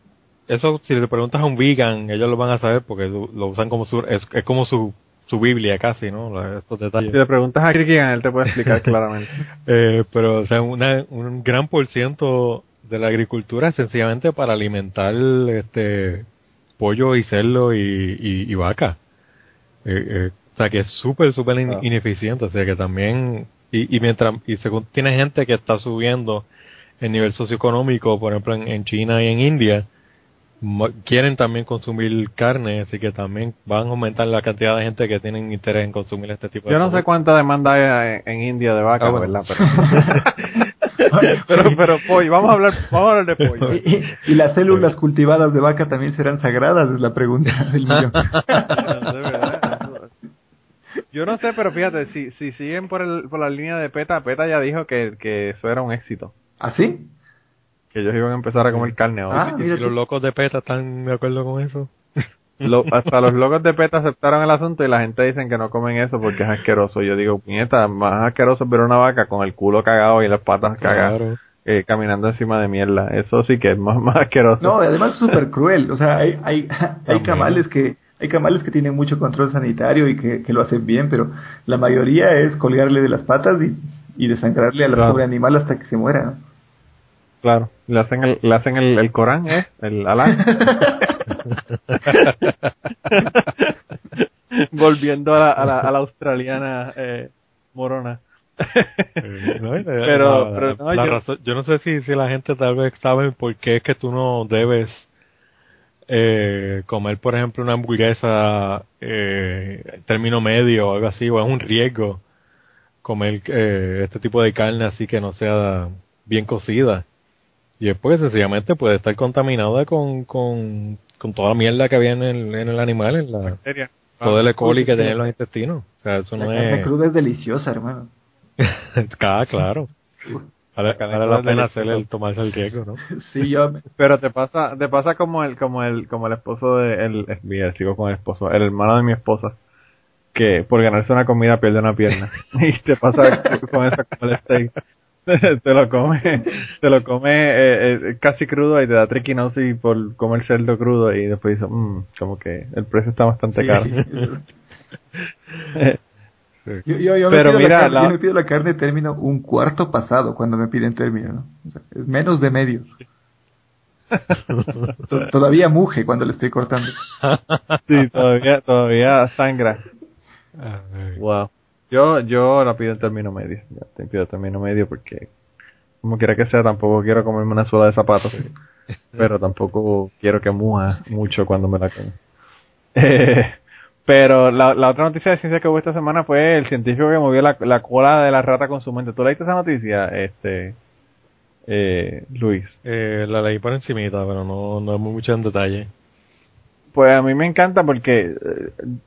eso si le preguntas a un vegan ellos lo van a saber porque lo lo usan como su es, es como su su biblia casi no La- esos Si detalles le preguntas a Kirkigan, él te puede explicar claramente. eh, pero o sea una, un gran por ciento de la agricultura es sencillamente para alimentar este pollo y cerdo y, y, y vaca. Eh, eh, o sea que es súper súper Claro. ineficiente o sea que también y, y mientras y según tiene gente que está subiendo el nivel socioeconómico por ejemplo en, en China y en India quieren también consumir carne así que también van a aumentar la cantidad de gente que tienen interés en consumir este tipo de Yo no sé cuánta demanda hay en, en India de vacas, Ah, bueno. ¿verdad? Pero, pero, pero pollo, vamos a hablar, vamos a hablar de pollo. Y, y- y las células cultivadas de vaca también serán sagradas, es la pregunta del millón. Yo no sé, pero fíjate, si, si siguen por, el, por la línea de PETA, PETA ya dijo que, que eso era un éxito. ¿Ah, sí? Que ellos iban a empezar a comer carne hoy. Ah, si los locos de PETA están de acuerdo con eso Lo- hasta los locos de PETA aceptaron el asunto y la gente dicen que no comen eso porque es asqueroso. Yo digo, puñeta, más asqueroso es ver una vaca con el culo cagado y las patas cagadas Claro. eh, caminando encima de mierda. Eso sí que es más, más asqueroso. No, además es súper cruel. O sea, hay, hay, hay También. camales que hay camales que tienen mucho control sanitario y que, que lo hacen bien, pero la mayoría es colgarle de las patas y, y desangrarle al Claro. pobre animal hasta que se muera. ¿no? Claro, le hacen el, le hacen el, el Corán, ¿eh? El Alá. Volviendo a la, a la, a la australiana eh, morona. Eh, no, la- Pero- pero no, yo- razón- yo no sé si, si la gente tal vez sabe por qué es que tú no debes eh, comer, por ejemplo, una hamburguesa eh, término medio o algo así, o es un riesgo comer eh, este tipo de carne así que no sea bien cocida. Y es porque sencillamente puede estar contaminada con, con, con toda la mierda que había en el, en el animal, en la, todo el E. coli que sí. tiene en los intestinos. O sea, eso La no carne es... cruda es deliciosa, hermano. Ah, claro. Cual la pena del hacer el tomarse el riesgo, ¿no? Sí, yo... Pero te pasa, te pasa como el, como el, como el esposo de, el, mira, sigo con el esposo, el hermano de mi esposa, que por ganarse una comida pierde una pierna. y te pasa con eso como el steak. te lo come, te lo come eh, eh, casi crudo y te da triquinosis por comer cerdo crudo y después dices, mmm, como que el precio está bastante Sí, caro. Sí, Yo, yo, yo me Pero pido mira, la carne, la- yo me pido la carne término un cuarto pasado cuando me piden término, ¿no? O sea, es menos de medio. To- Todavía muge cuando le estoy cortando. sí, todavía, todavía sangra. Wow. Yo, yo la pido en término medio. Ya te pido en término medio porque, como quiera que sea, tampoco quiero comerme una suela de zapatos. pero tampoco quiero que muja mucho cuando me la como. Eh, pero la, la otra noticia de ciencia que hubo esta semana fue el científico que movió la, la cola de la rata con su mente. ¿Tú leíste esa noticia, este, eh, Luis? Eh, la leí por encimita, pero no, no es muy mucho en detalle. Pues a mí me encanta porque eh,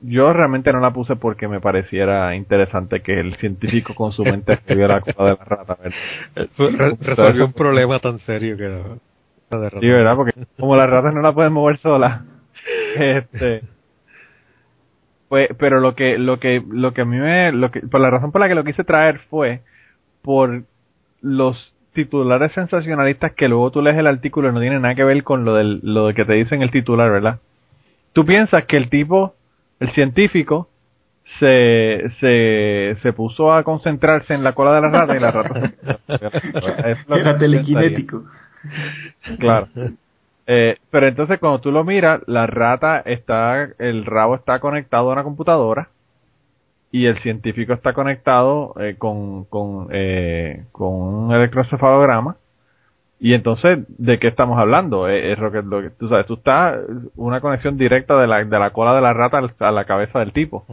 yo realmente no la puse porque me pareciera interesante que el científico con su mente escribió la cola de la rata. resolvió un problema tan serio que era- de Sí, ¿verdad? Porque como las ratas no la pueden mover sola. Este. Pues, pero lo que, lo que, lo que a mí me, lo que, por la razón por la que lo quise traer fue por los titulares sensacionalistas que luego tú lees el artículo y no tiene nada que ver con lo del, lo de que te dice en el titular, ¿verdad? Tú piensas que el tipo, el científico, se, se, se puso a concentrarse en la cola de la rata y la rata se- es lo Era telequinético. Claro. Eh, pero entonces cuando tú lo miras, la rata está, el rabo está conectado a una computadora y el científico está conectado eh, con, con, eh, con un electroencefalograma. Y entonces, ¿de qué estamos hablando? Eh, Es, lo que, lo que- tú sabes, tú estás una conexión directa de la, de la cola de la rata a la cabeza del tipo.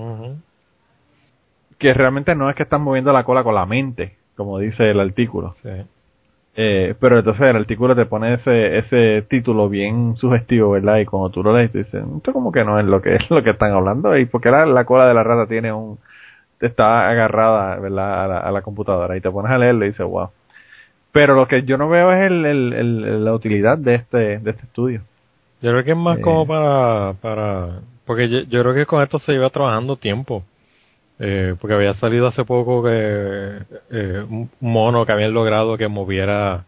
Que realmente no es que están moviendo la cola con la mente, como dice el artículo. Sí. Eh, pero entonces el artículo te pone ese, ese título bien sugestivo, ¿verdad? Y cuando tú lo lees, tú dices, esto como que no es lo que es lo que están hablando. Y porque la, la cola de la rata tiene un, está agarrada, ¿verdad? A la, a la computadora. Y te pones a leerlo y dices, wow. Pero lo que yo no veo es el, el, el- la utilidad de este, de este estudio. Yo creo que es más Eh. como para, para, porque yo, yo creo que con esto se iba trabajando tiempo. Eh, porque había salido hace poco que eh, un mono que habían logrado que moviera,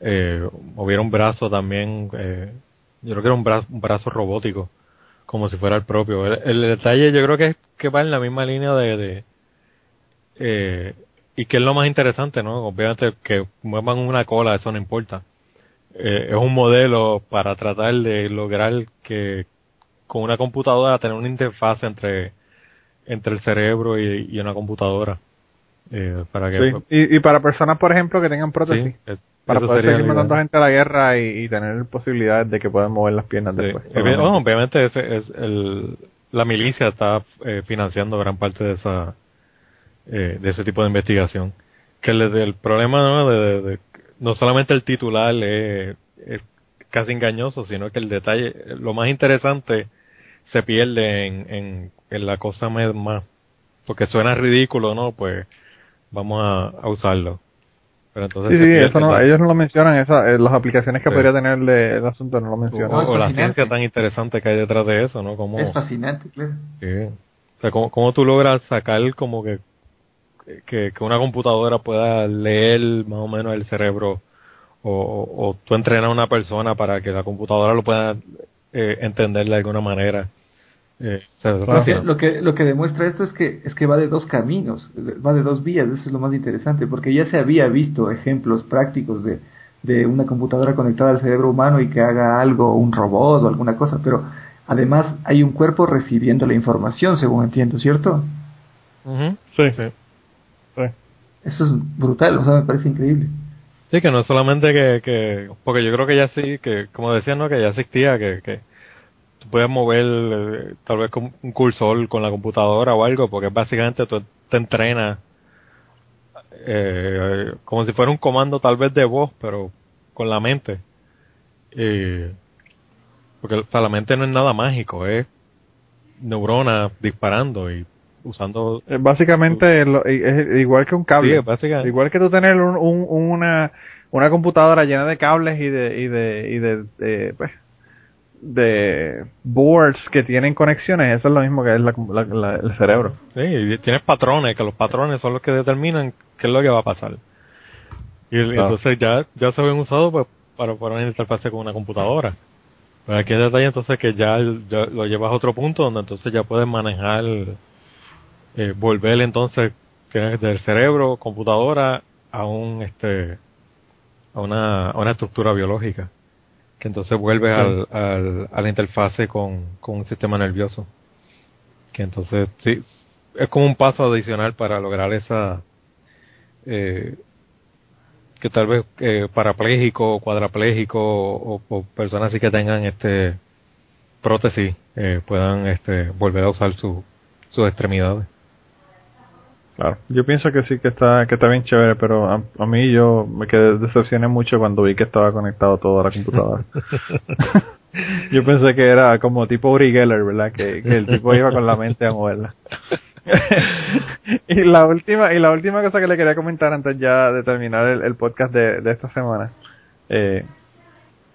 eh, moviera un brazo también, eh, yo creo que era un brazo, un brazo robótico, como si fuera el propio. El, detalle yo creo que, es que va en la misma línea de, de eh, y que es lo más interesante, ¿no? Obviamente que muevan una cola, eso no importa. Es un modelo para tratar de lograr que con una computadora tener una interfaz entre entre el cerebro y, y una computadora eh, para que Sí. Y, y para personas, por ejemplo, que tengan prótesis, sí, es- para poder seguir mandando gente a la guerra y, y tener posibilidades de que puedan mover las piernas Sí. después. Bueno, obviamente ese es el, la milicia está eh, financiando gran parte de esa eh, de ese tipo de investigación que el, el problema ¿no? de, de- de- no solamente el titular es, es casi engañoso sino que el detalle lo más interesante se pierde en, en, en la cosa más porque suena ridículo no pues vamos a, a usarlo pero entonces Sí, sí, eso no, la- ellos no lo mencionan, esa, eh, las aplicaciones que Sí. podría tener el, el asunto no lo mencionan. O la ciencia tan interesante que hay detrás de eso no como Es fascinante, claro. Sí. O sea, ¿cómo, cómo tú logras sacar como que, que, que una computadora pueda leer más o menos el cerebro o, o, o tú entrenas a una persona para que la computadora lo pueda eh, entender de alguna manera? Eh, Lo que, lo que lo que demuestra esto es que es que va de dos caminos, va de dos vías, eso es lo más interesante, porque ya se había visto ejemplos prácticos de, de una computadora conectada al cerebro humano y que haga algo, un robot o alguna cosa, pero además hay un cuerpo recibiendo la información, según entiendo, ¿cierto? Ujú. Sí. sí. Eso es brutal, o sea, me parece increíble. Sí, que no es solamente que, que, porque yo creo que ya sí, que como decían, ¿no? Que ya existía, que, que tú puedes mover eh, tal vez con un cursor con la computadora o algo, porque básicamente tú te entrenas eh, como si fuera un comando tal vez de voz, pero con la mente. Y, porque o sea, la mente no es nada mágico, es neuronas disparando y usando Eh, Básicamente es igual que un cable. Sí, básicamente. Igual que tú tener un, un- una, una computadora llena de cables y de, y de, y de, eh, pues, de boards que tienen conexiones, eso es lo mismo que es la- la- la- el cerebro. Sí, y tienes patrones, que los patrones son los que determinan qué es lo que va a pasar. Y Claro. entonces ya, ya se habían usado pues, para poner en interfase con una computadora. Pero aquí el detalle entonces que ya, ya lo llevas a otro punto donde entonces ya puedes manejar, eh, volver entonces del cerebro, computadora, a un este a una, a una estructura biológica. Que entonces vuelves al, al, a la interfase con, con un sistema nervioso. Que entonces sí es como un paso adicional para lograr esa eh, que tal vez eh, parapléjico cuadrapléjico o, o personas así que tengan este prótesis eh, puedan este volver a usar su, sus extremidades Claro. Yo pienso que sí que está, que está bien chévere, pero a, a mí yo me quedé decepcioné mucho cuando vi que estaba conectado todo a la computadora. yo pensé que era como tipo Uri Geller, ¿verdad? Que, que el tipo iba con la mente a moverla. y la última, y la última cosa que le quería comentar antes ya de terminar el, el podcast de, de esta semana, eh,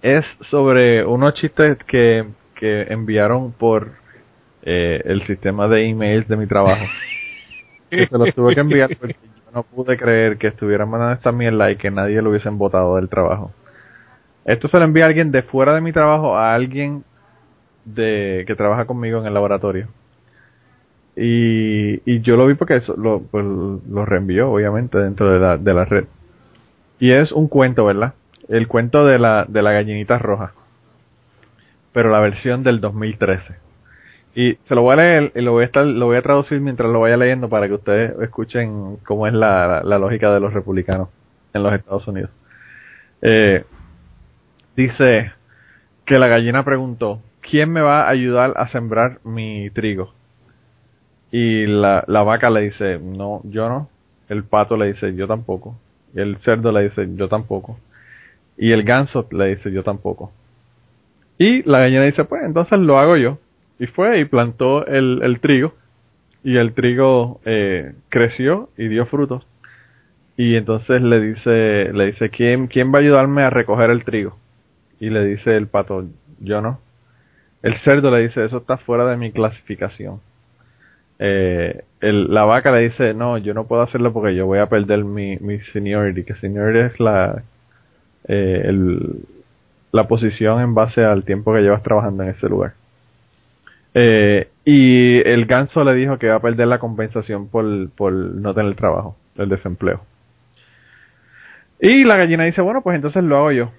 es sobre unos chistes que, que enviaron por eh, el sistema de emails de mi trabajo. Que se los tuve que enviar porque yo no pude creer que estuvieran mandando esta mierda y que nadie lo hubiesen votado del trabajo. Esto se lo envía a alguien de fuera de mi trabajo a alguien de que trabaja conmigo en el laboratorio. Y, y yo lo vi porque eso, lo, pues, lo reenvió, obviamente, dentro de la, de la red. Y es un cuento, ¿verdad? El cuento de la, de la gallinita roja. Pero la versión del 2013. Y se lo voy a leer y lo voy a estar, lo voy a traducir mientras lo vaya leyendo para que ustedes escuchen cómo es la, lógica de los republicanos en los Estados Unidos. Eh, dice que la gallina preguntó, ¿quién me va a ayudar a sembrar mi trigo? Y la, la vaca le dice, no, yo no. El pato le dice, yo tampoco. Y el cerdo le dice, yo tampoco. Y el ganso le dice, yo tampoco. Y la gallina dice, pues entonces lo hago yo. Y fue y plantó el, el trigo. Y el trigo eh, creció y dio frutos. Y entonces le dice, le dice, ¿quién, ¿quién va a ayudarme a recoger el trigo? Y le dice el pato, yo no. El cerdo le dice, eso está fuera de mi clasificación. Eh, el, la vaca le dice, no, yo no puedo hacerlo porque yo voy a perder mi, mi seniority, que seniority es la, eh, el, la posición en base al tiempo que llevas trabajando en ese lugar. Eh, y el ganso le dijo que va a perder la compensación por, por no tener trabajo, el desempleo. Y la gallina dice, bueno, pues entonces lo hago yo.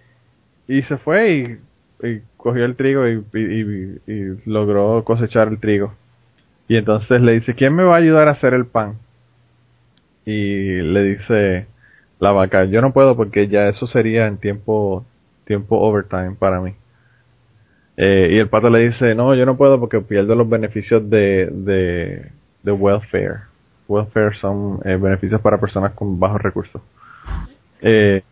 Y se fue y, y cogió el trigo y, y- y- y logró cosechar el trigo. Y entonces le dice, ¿quién me va a ayudar a hacer el pan? Y le dice la vaca, yo no puedo porque ya eso sería en tiempo, tiempo overtime para mí. Eh, y el pato le dice, no, yo no puedo porque pierdo los beneficios de, de, de welfare. Welfare son eh, beneficios para personas con bajos recursos. Eh,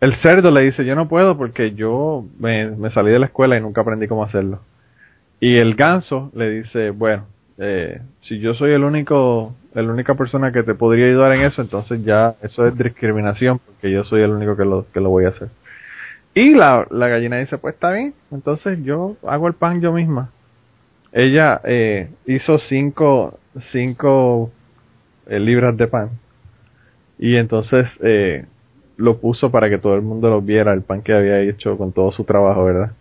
el cerdo le dice, yo no puedo porque yo me, me salí de la escuela y nunca aprendí cómo hacerlo. Y el ganso le dice, bueno, eh, si yo soy el único, la única persona que te podría ayudar en eso, entonces ya eso es discriminación porque yo soy el único que lo, que lo voy a hacer. Y la, la gallina dice, pues está bien, entonces yo hago el pan yo misma. Ella eh, hizo cinco, cinco eh, libras de pan. Y entonces eh, lo puso para que todo el mundo lo viera, el pan que había hecho con todo su trabajo, ¿verdad?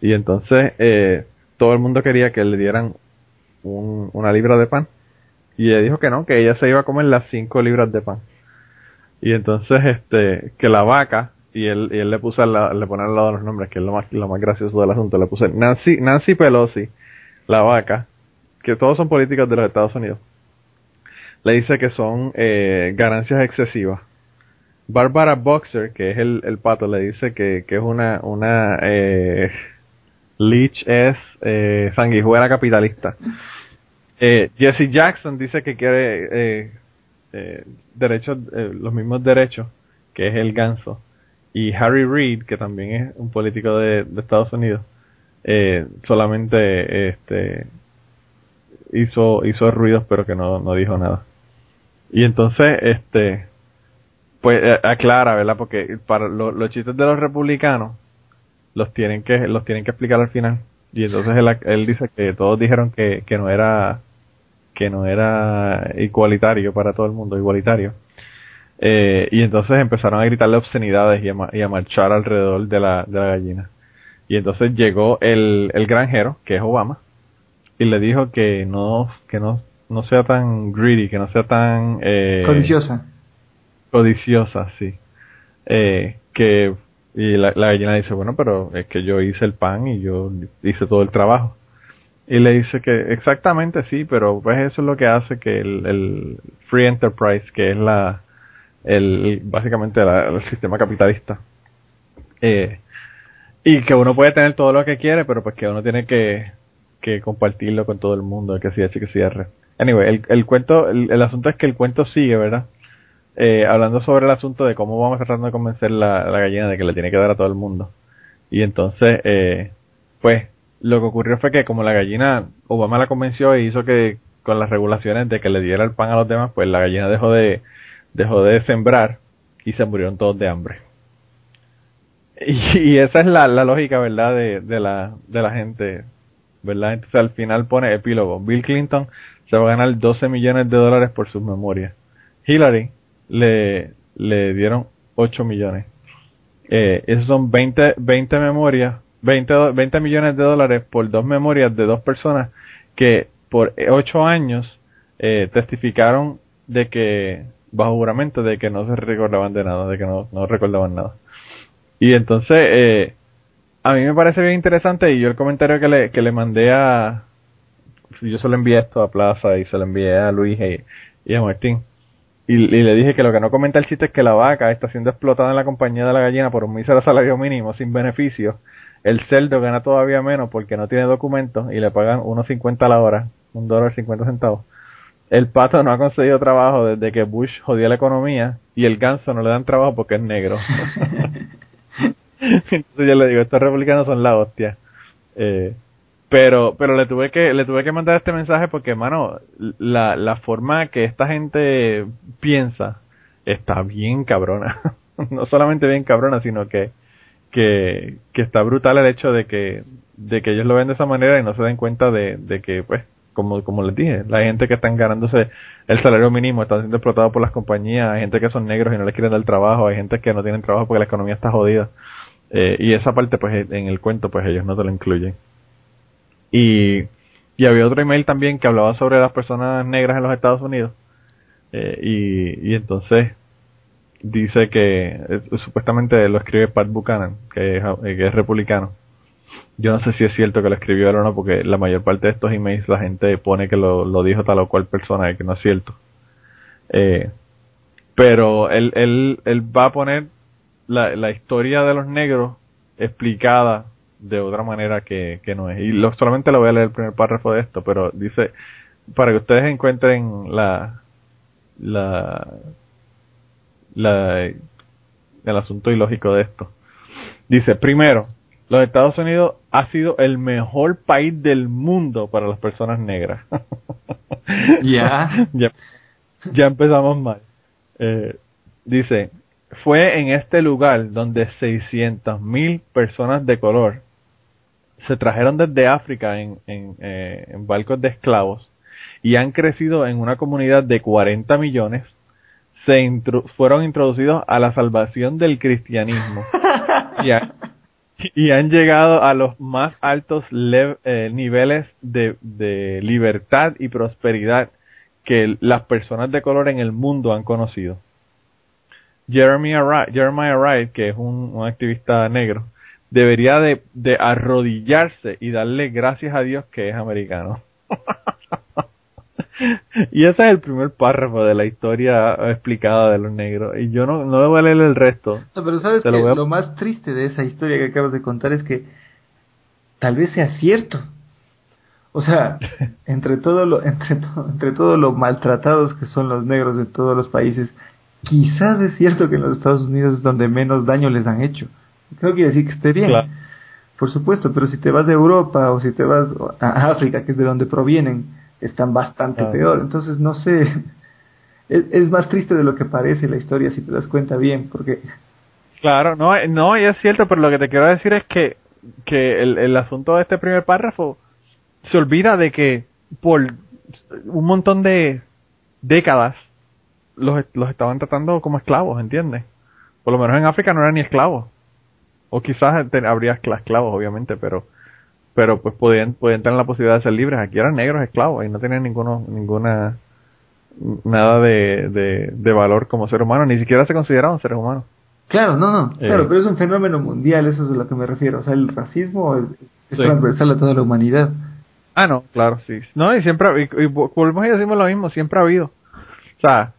Y entonces eh, todo el mundo quería que le dieran un- una libra de pan. Y ella dijo que no, que ella se iba a comer las cinco libras de pan. Y entonces, este, que la vaca, y él, y él le puso le pone al lado los nombres, que es lo más, lo más gracioso del asunto, le puse Nancy, Nancy Pelosi, la vaca, que todos son políticos de los Estados Unidos. Le dice que son eh, ganancias excesivas. Barbara Boxer, que es el, el pato, le dice que, que es una, una eh, es eh, sanguijuela capitalista. Eh, Jesse Jackson dice que quiere eh, eh, derechos, los mismos derechos, que es el ganso. Y Harry Reid, que también es un político de, Estados Unidos, eh, solamente este hizo hizo ruidos pero que no, no dijo nada. Y entonces, este, pues eh, aclara, ¿verdad? Porque para lo- los chistes de los republicanos los tienen que los tienen que explicar al final. Y entonces él, él dice que todos dijeron que, que no era que no era igualitario para todo el mundo, igualitario. Eh, y entonces empezaron a gritarle obscenidades y a, ma- y a marchar alrededor de la, de la gallina. Y entonces llegó el, el granjero, que es Obama, y le dijo que no, que no, no sea tan greedy, que no sea tan eh, Codiciosa. codiciosa, sí. Eh, que y la, la gallina dice, bueno, pero es que yo hice el pan y yo hice todo el trabajo. Y le dice que exactamente sí, pero pues eso es lo que hace que el, el free enterprise, que es la el básicamente la- el sistema capitalista, eh, y que uno puede tener todo lo que quiere, pero pues que uno tiene que, que compartirlo con todo el mundo, que así que cierre. Anyway, el, el cuento, el, el asunto es que el cuento sigue, ¿verdad? Eh, hablando sobre el asunto de cómo vamos tratando de convencer la, la gallina de que le tiene que dar a todo el mundo. Y entonces, eh, pues, lo que ocurrió fue que como la gallina, Obama la convenció e hizo que con las regulaciones de que le diera el pan a los demás, pues la gallina dejó de, dejó de sembrar y se murieron todos de hambre. Y, esa es la, la lógica, ¿verdad? De, de, la, de la gente, ¿verdad? Entonces al final pone epílogo. Bill Clinton se va a ganar 12 millones de dólares por sus memorias. Hillary le, le dieron 8 millones. Eh, esos son 20, 20 memorias, 20, do- 20 millones de dólares por dos memorias de dos personas que por 8 años eh, testificaron de que, bajo juramento, de que no se recordaban de nada, de que no, no recordaban nada. Y entonces, eh, a mí me parece bien interesante y yo el comentario que le, que le mandé a, yo se lo envié esto a Plaza y se lo envié a Luis y, a Martín. Y, le dije que lo que no comenta el chiste es que la vaca está siendo explotada en la compañía de la gallina por un mísero salario mínimo sin beneficio. El cerdo gana todavía menos porque no tiene documentos y le pagan 1.50 a la hora, un dólar 50 centavos. El pato no ha conseguido trabajo desde que Bush jodió la economía y el ganso no le dan trabajo porque es negro. Entonces yo le digo, estos republicanos son la hostia. Eh, pero pero le tuve que le tuve que mandar este mensaje porque mano la, la forma que esta gente piensa está bien cabrona no solamente bien cabrona sino que que, que está brutal el hecho de que de que ellos lo ven de esa manera y no se den cuenta de, de que pues como como les dije la gente que están ganándose el salario mínimo están siendo explotados por las compañías hay gente que son negros y no les quieren dar trabajo hay gente que no tienen trabajo porque la economía está jodida eh, y esa parte pues en el cuento pues ellos no te lo incluyen y, y había otro email también que hablaba sobre las personas negras en los Estados Unidos. Eh, y, y entonces dice que eh, supuestamente lo escribe Pat Buchanan, que es, que es republicano. Yo no sé si es cierto que lo escribió él o no, porque la mayor parte de estos emails la gente pone que lo, lo dijo tal o cual persona y que no es cierto. Eh, pero él, él, él va a poner la, la historia de los negros explicada de otra manera que, que no es. Y lo, solamente lo voy a leer el primer párrafo de esto, pero dice, para que ustedes encuentren la, la, la, el asunto ilógico de esto. Dice, primero, los Estados Unidos ha sido el mejor país del mundo para las personas negras. Ya. ya, ya empezamos mal. Eh, dice, fue en este lugar donde 600 mil personas de color se trajeron desde África en, en, eh, en barcos de esclavos y han crecido en una comunidad de 40 millones, se fueron introducidos a la salvación del cristianismo y, y han llegado a los más altos eh, niveles de, libertad y prosperidad que las personas de color en el mundo han conocido. Jeremiah Wright, que es un, activista negro, debería de, de arrodillarse y darle gracias a Dios que es americano. y ese es el primer párrafo de la historia explicada de los negros. Y yo no, no a leer el resto. No, pero sabes que lo voy a- lo más triste de esa historia que acabas de contar es que tal vez sea cierto. O sea, entre todo lo entre, to- entre todo lo maltratados que son los negros de todos los países, quizás es cierto que en los Estados Unidos es donde menos daño les han hecho. Creo que quiere decir que esté bien. Claro. Por supuesto, pero si te vas de Europa o si te vas a África, que es de donde provienen, están bastante Ah. peor. Entonces, no sé, es, es más triste de lo que parece la historia si te das cuenta bien, porque Claro, no, eh, no, y es cierto, pero lo que te quiero decir es que, que el, el asunto de este primer párrafo se olvida de que por un montón de décadas los, los estaban tratando como esclavos, ¿entiendes? Por lo menos en África no eran ni esclavos. O quizás te- habría escla- esclavos, obviamente, pero pero pues podían, podían tener la posibilidad de ser libres. Aquí eran negros esclavos y no tenían ninguno, ninguna nada de, de, de valor como ser humano, ni siquiera se consideraban seres humanos. Claro, no, no, Eh. claro, pero es un fenómeno mundial, eso es a lo que me refiero. O sea, el racismo es, es Sí. transversal a toda la humanidad. Ah, no, claro, sí. No, y siempre, y, y volvemos y decimos lo mismo, siempre ha habido. O sea,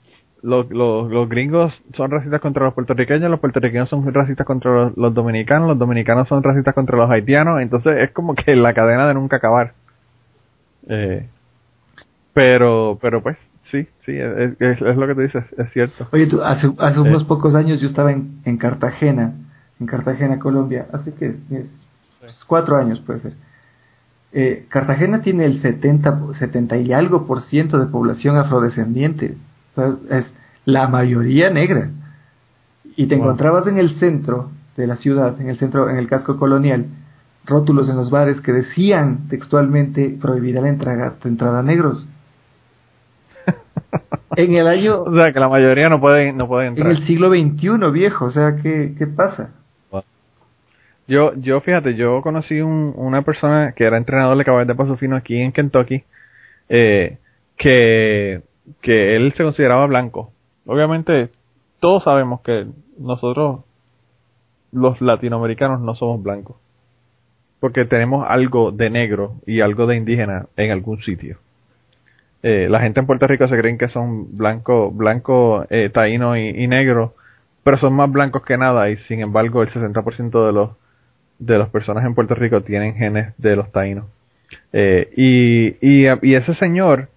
los, los, los gringos son racistas contra los puertorriqueños, los puertorriqueños son racistas contra los, los dominicanos, los dominicanos son racistas contra los haitianos, entonces es como que la cadena de nunca acabar. Eh, pero, pero pues, sí, sí, es, es, es lo que tú dices, es cierto. Oye, tú, hace, hace Eh. unos pocos años yo estaba en, en Cartagena, en Cartagena, Colombia, hace que es, es- es cuatro años puede ser. Eh, Cartagena tiene el 70, 70 y algo por ciento de población afrodescendiente, o sea, es la mayoría negra. Y te Wow. encontrabas en el centro de la ciudad, en el centro, en el casco colonial, rótulos en los bares que decían textualmente prohibida la entrada, entrada a negros. En el año O sea, que la mayoría no pueden, no pueden en entrar. el siglo XXI, viejo, o sea, ¿qué, qué pasa? Yo, yo fíjate, yo conocí un, una persona que era entrenador de caballos de paso fino aquí en Kentucky, eh, que, que él se consideraba blanco. Obviamente, todos sabemos que nosotros, los latinoamericanos, no somos blancos. Porque tenemos algo de negro y algo de indígena en algún sitio. Eh, la gente en Puerto Rico se creen que son blanco, blanco, eh, taíno y, negro, pero son más blancos que nada y sin embargo el 60% de los de las personas en Puerto Rico tienen genes de los taínos. Eh, y, y ese señor,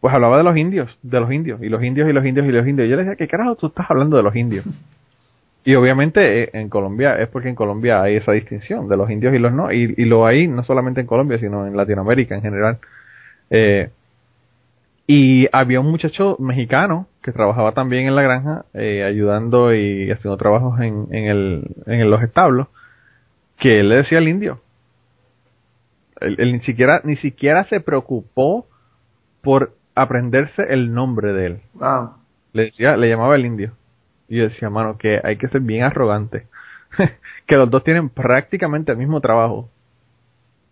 pues hablaba de los indios, de los indios, y los indios, y los indios, y los indios. Y yo le decía, ¿qué carajo tú estás hablando de los indios? Y obviamente eh, en Colombia es porque en Colombia hay esa distinción de los indios y los no, y, y lo hay no solamente en Colombia, sino en Latinoamérica en general. Eh, y había un muchacho mexicano que trabajaba también en la granja, eh, ayudando y haciendo trabajos en, en, el, en los establos, que él le decía al indio. Él, él ni siquiera ni siquiera se preocupó por aprenderse el nombre de él. Wow. Le decía, le llamaba el indio. Y yo decía, mano, que hay que ser bien arrogante. que los dos tienen prácticamente el mismo trabajo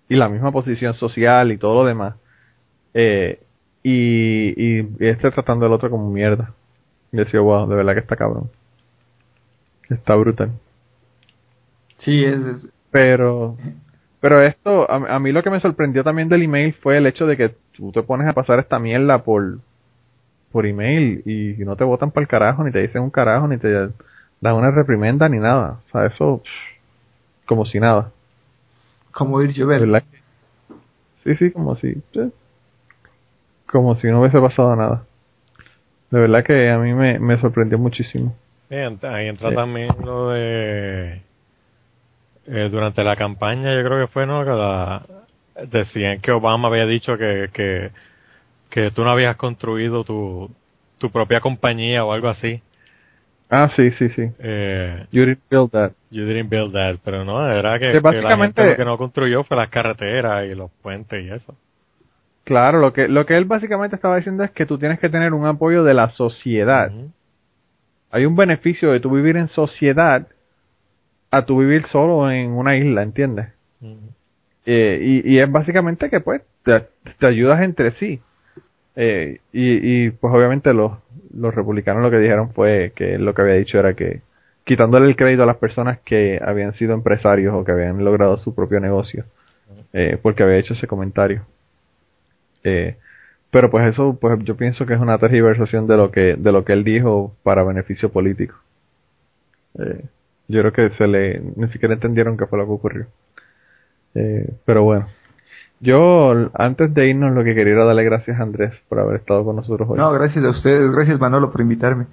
y la misma posición social y todo lo demás. Eh, y, y, y este tratando al otro como mierda. Y decía, wow, de verdad que está cabrón. Está brutal. Sí, es, es- Pero, pero esto, a, a mí lo que me sorprendió también del email fue el hecho de que tú te pones a pasar esta mierda por, por email y no te votan para el carajo, ni te dicen un carajo, ni te dan una reprimenda, ni nada. O sea, eso, pff, como si nada. como ir llover. Sí, sí, como si, como si no hubiese pasado nada. De verdad que a mí me, me sorprendió muchísimo. Sí, ahí entra Sí. también lo de eh, durante la campaña yo creo que fue no que la- decían que Obama había dicho que, que que tú no habías construido tu tu propia compañía o algo así Ah, sí, sí, sí. eh, You didn't build that. you didn't build that pero no era que, Que que la básicamente- gente lo que no construyó fue las carreteras y los puentes y eso Claro, lo que, lo que él básicamente estaba diciendo es que tú tienes que tener un apoyo de la sociedad. Hay un beneficio de tu vivir en sociedad a tu vivir solo en una isla, ¿entiendes? Eh, y, es básicamente que pues te, ayudas entre sí. Eh, y, y pues obviamente los, los republicanos lo que dijeron fue que lo que había dicho era que quitándole el crédito a las personas que habían sido empresarios o que habían logrado su propio negocio, eh, porque había hecho ese comentario. Eh, pero pues eso, pues yo pienso que es una tergiversación de lo que, de lo que él dijo para beneficio político. Eh, yo creo que se le, ni siquiera entendieron qué fue lo que ocurrió. Eh, pero bueno. Yo, antes de irnos, lo que quería era darle gracias a Andrés por haber estado con nosotros hoy. No, gracias a ustedes, gracias Manolo por invitarme.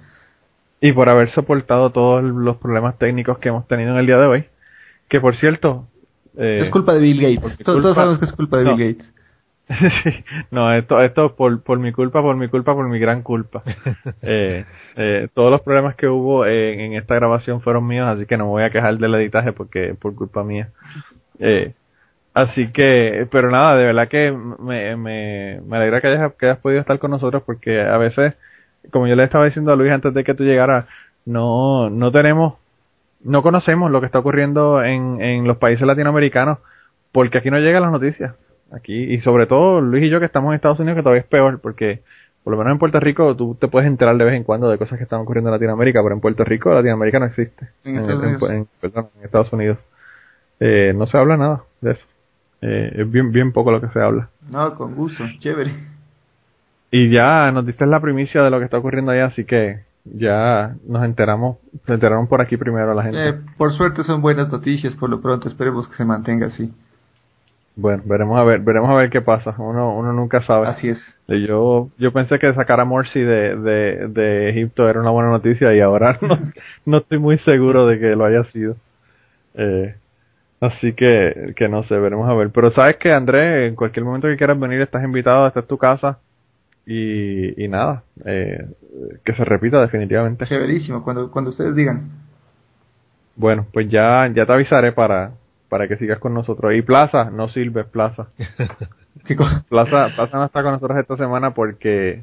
Y por haber soportado todos los problemas técnicos que hemos tenido en el día de hoy. Que por cierto, eh, es culpa de Bill Gates. Todos, culpa- todos sabemos que es culpa de No. Bill Gates. Sí, no, esto, esto por, por mi culpa, por mi culpa, por mi gran culpa. Eh, eh, todos los problemas que hubo en, en esta grabación fueron míos, así que no me voy a quejar del editaje porque por culpa mía. Eh, así que, pero nada, de verdad que me, me, me alegra que hayas, que hayas podido estar con nosotros porque a veces, como yo le estaba diciendo a Luis antes de que tú llegaras, no, no tenemos, no conocemos lo que está ocurriendo en, en los países latinoamericanos porque aquí no llegan las noticias. Aquí y sobre todo Luis y yo que estamos en Estados Unidos que todavía es peor porque por lo menos en Puerto Rico tú te puedes enterar de vez en cuando de cosas que están ocurriendo en Latinoamérica pero en Puerto Rico Latinoamérica no existe. En Estados Unidos. en- perdón, en Estados Unidos. Eh, no se habla nada de eso Eh, es bien bien poco lo que se habla No, con gusto, chévere. y ya nos diste la primicia de lo que está ocurriendo allá así que ya nos enteramos se enteraron por aquí primero la gente Eh, por suerte son buenas noticias por lo pronto, esperemos que se mantenga así. bueno veremos a ver veremos a ver qué pasa uno uno nunca sabe Así es. Eh, Yo, yo pensé que sacar a Morsi de, de, de Egipto era una buena noticia y ahora no, no estoy muy seguro de que lo haya sido. Eh, así que, que no sé, veremos a ver. Pero sabes que Andrés, en cualquier momento que quieras venir estás invitado, esta es tu casa y, y nada, eh, que se repita definitivamente. Chéverísimo, cuando, cuando ustedes digan. Bueno, pues ya, ya te avisaré para, para que sigas con nosotros. Y Plaza, no sirve Plaza. Plaza, Plaza no está con nosotros esta semana porque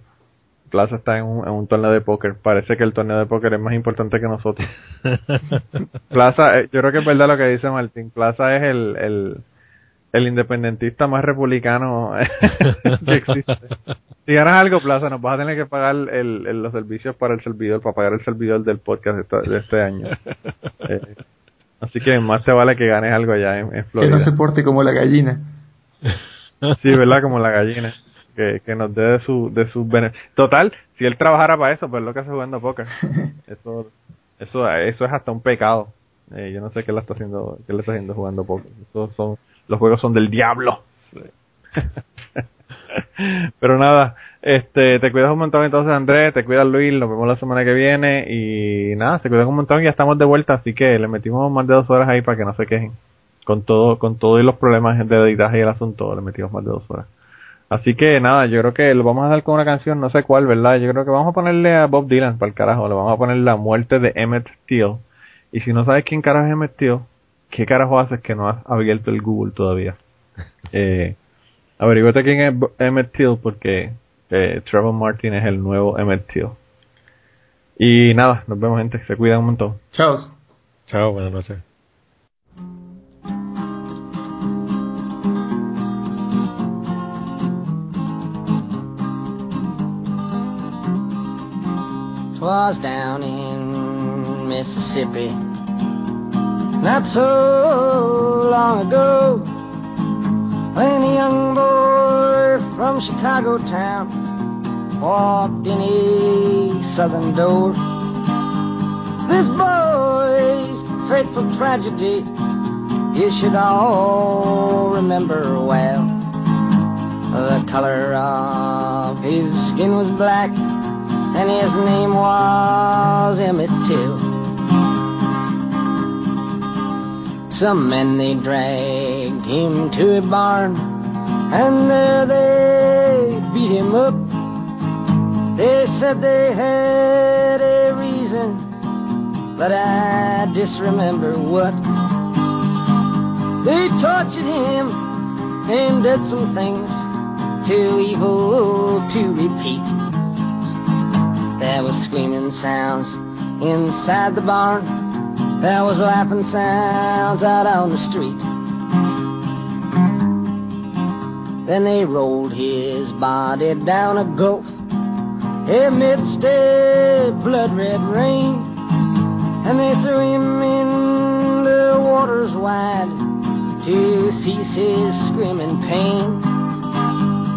Plaza está en un, en un torneo de póker. Parece que el torneo de póker es más importante que nosotros. Plaza, eh, yo creo que es verdad lo que dice Martín. Plaza es el, el, el independentista más republicano que existe. Si ganas algo, Plaza, nos vas a tener que pagar el, el- los servicios para el servidor, para pagar el servidor del podcast de, esta- de este año. Eh, así que más te vale que ganes algo allá en, en Que Florida. no se porte como la gallina. Sí, ¿verdad? Como la gallina. Que, que nos dé de su, de sus beneficios. Total, si él trabajara para eso, pues lo que hace jugando póker. Eso, eso, eso es hasta un pecado. Eh, yo no sé qué le está haciendo, qué le está haciendo jugando póker. Esos son, los juegos son del diablo. Pero nada, este, te cuidas un montón entonces Andrés, te cuidas Luis, nos vemos la semana que viene y nada, se cuidan un montón y ya estamos de vuelta, así que le metimos más de dos horas ahí para que no se quejen. Con todo, con todos los problemas de editaje y el asunto, le metimos más de dos horas. Así que nada, yo creo que lo vamos a dar con una canción, no sé cuál, ¿verdad? Yo creo que vamos a ponerle a Bob Dylan para el carajo, le vamos a poner la muerte de Emmett Till. Y si no sabes quién carajo es Emmett Till, ¿qué carajo haces que no has abierto el Google todavía? Eh, averiguate quién es Emmett Till porque eh, Trevor Martin es el nuevo Emmett Till. Y nada, nos vemos gente, se cuidan un montón. Chao. Chao, buenas noches. Twas down in Mississippi not so long ago when a young boy from Chicago town walked in a southern door. This boy's fateful tragedy you should all remember well. The color of his skin was black and his name was Emmett Till. Some men they dragged him to a barn, and there they beat him up. They said they had a reason, but I disremember what. They tortured him and did some things too evil to repeat. There was screaming sounds inside the barn. There was laughing sounds out on the street. Then they rolled his body down a gulf amidst a blood red rain. And they threw him in the waters wide to cease his screaming pain.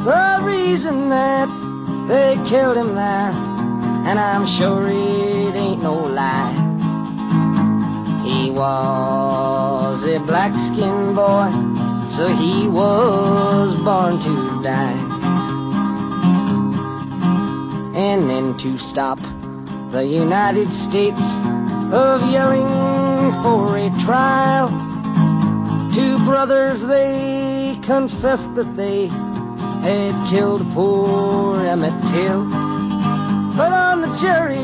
The reason that they killed him there and I'm sure it ain't no lie. He was a black skinned boy, so he was born to die. And then to stop the United States of yelling for a trial, two brothers they confessed that they had killed poor Emmett Till. But on the jury,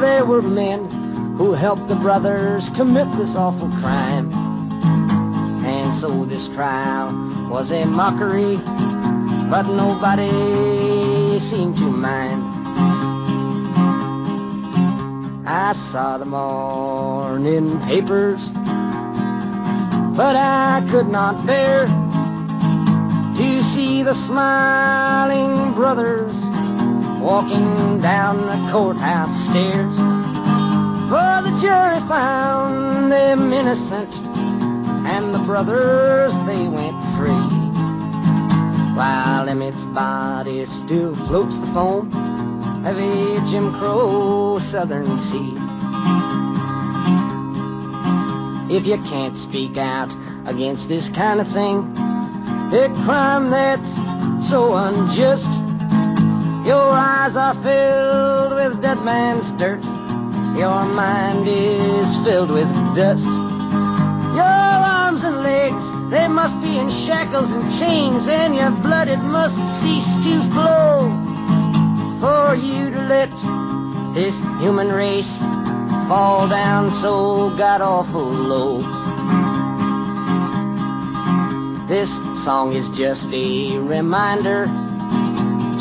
there were men who helped the brothers commit this awful crime. And so this trial was a mockery, but nobody seemed to mind. I saw the morning papers, but I could not bear to see the smiling brothers walking down the courthouse stairs. For the jury found them innocent, and the brothers they went free. While Emmett's body still floats the foam of a Jim Crow southern sea. If you can't speak out against this kind of thing, a crime that's so unjust, your eyes are filled with dead man's dirt, your mind is filled with dust. Your arms and legs, they must be in shackles and chains, and your blood, it must cease to flow for you to let this human race fall down so god awful low. This song is just a reminder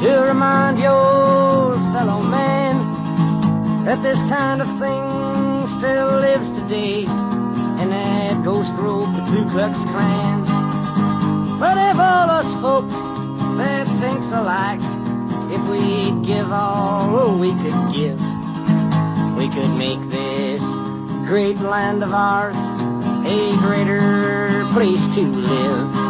to remind your fellow man that this kind of thing still lives today in that ghost rope, the Ku Klux Klan. But if all us folks that thinks alike, if we'd give all we could give, we could make this great land of ours a greater place to live.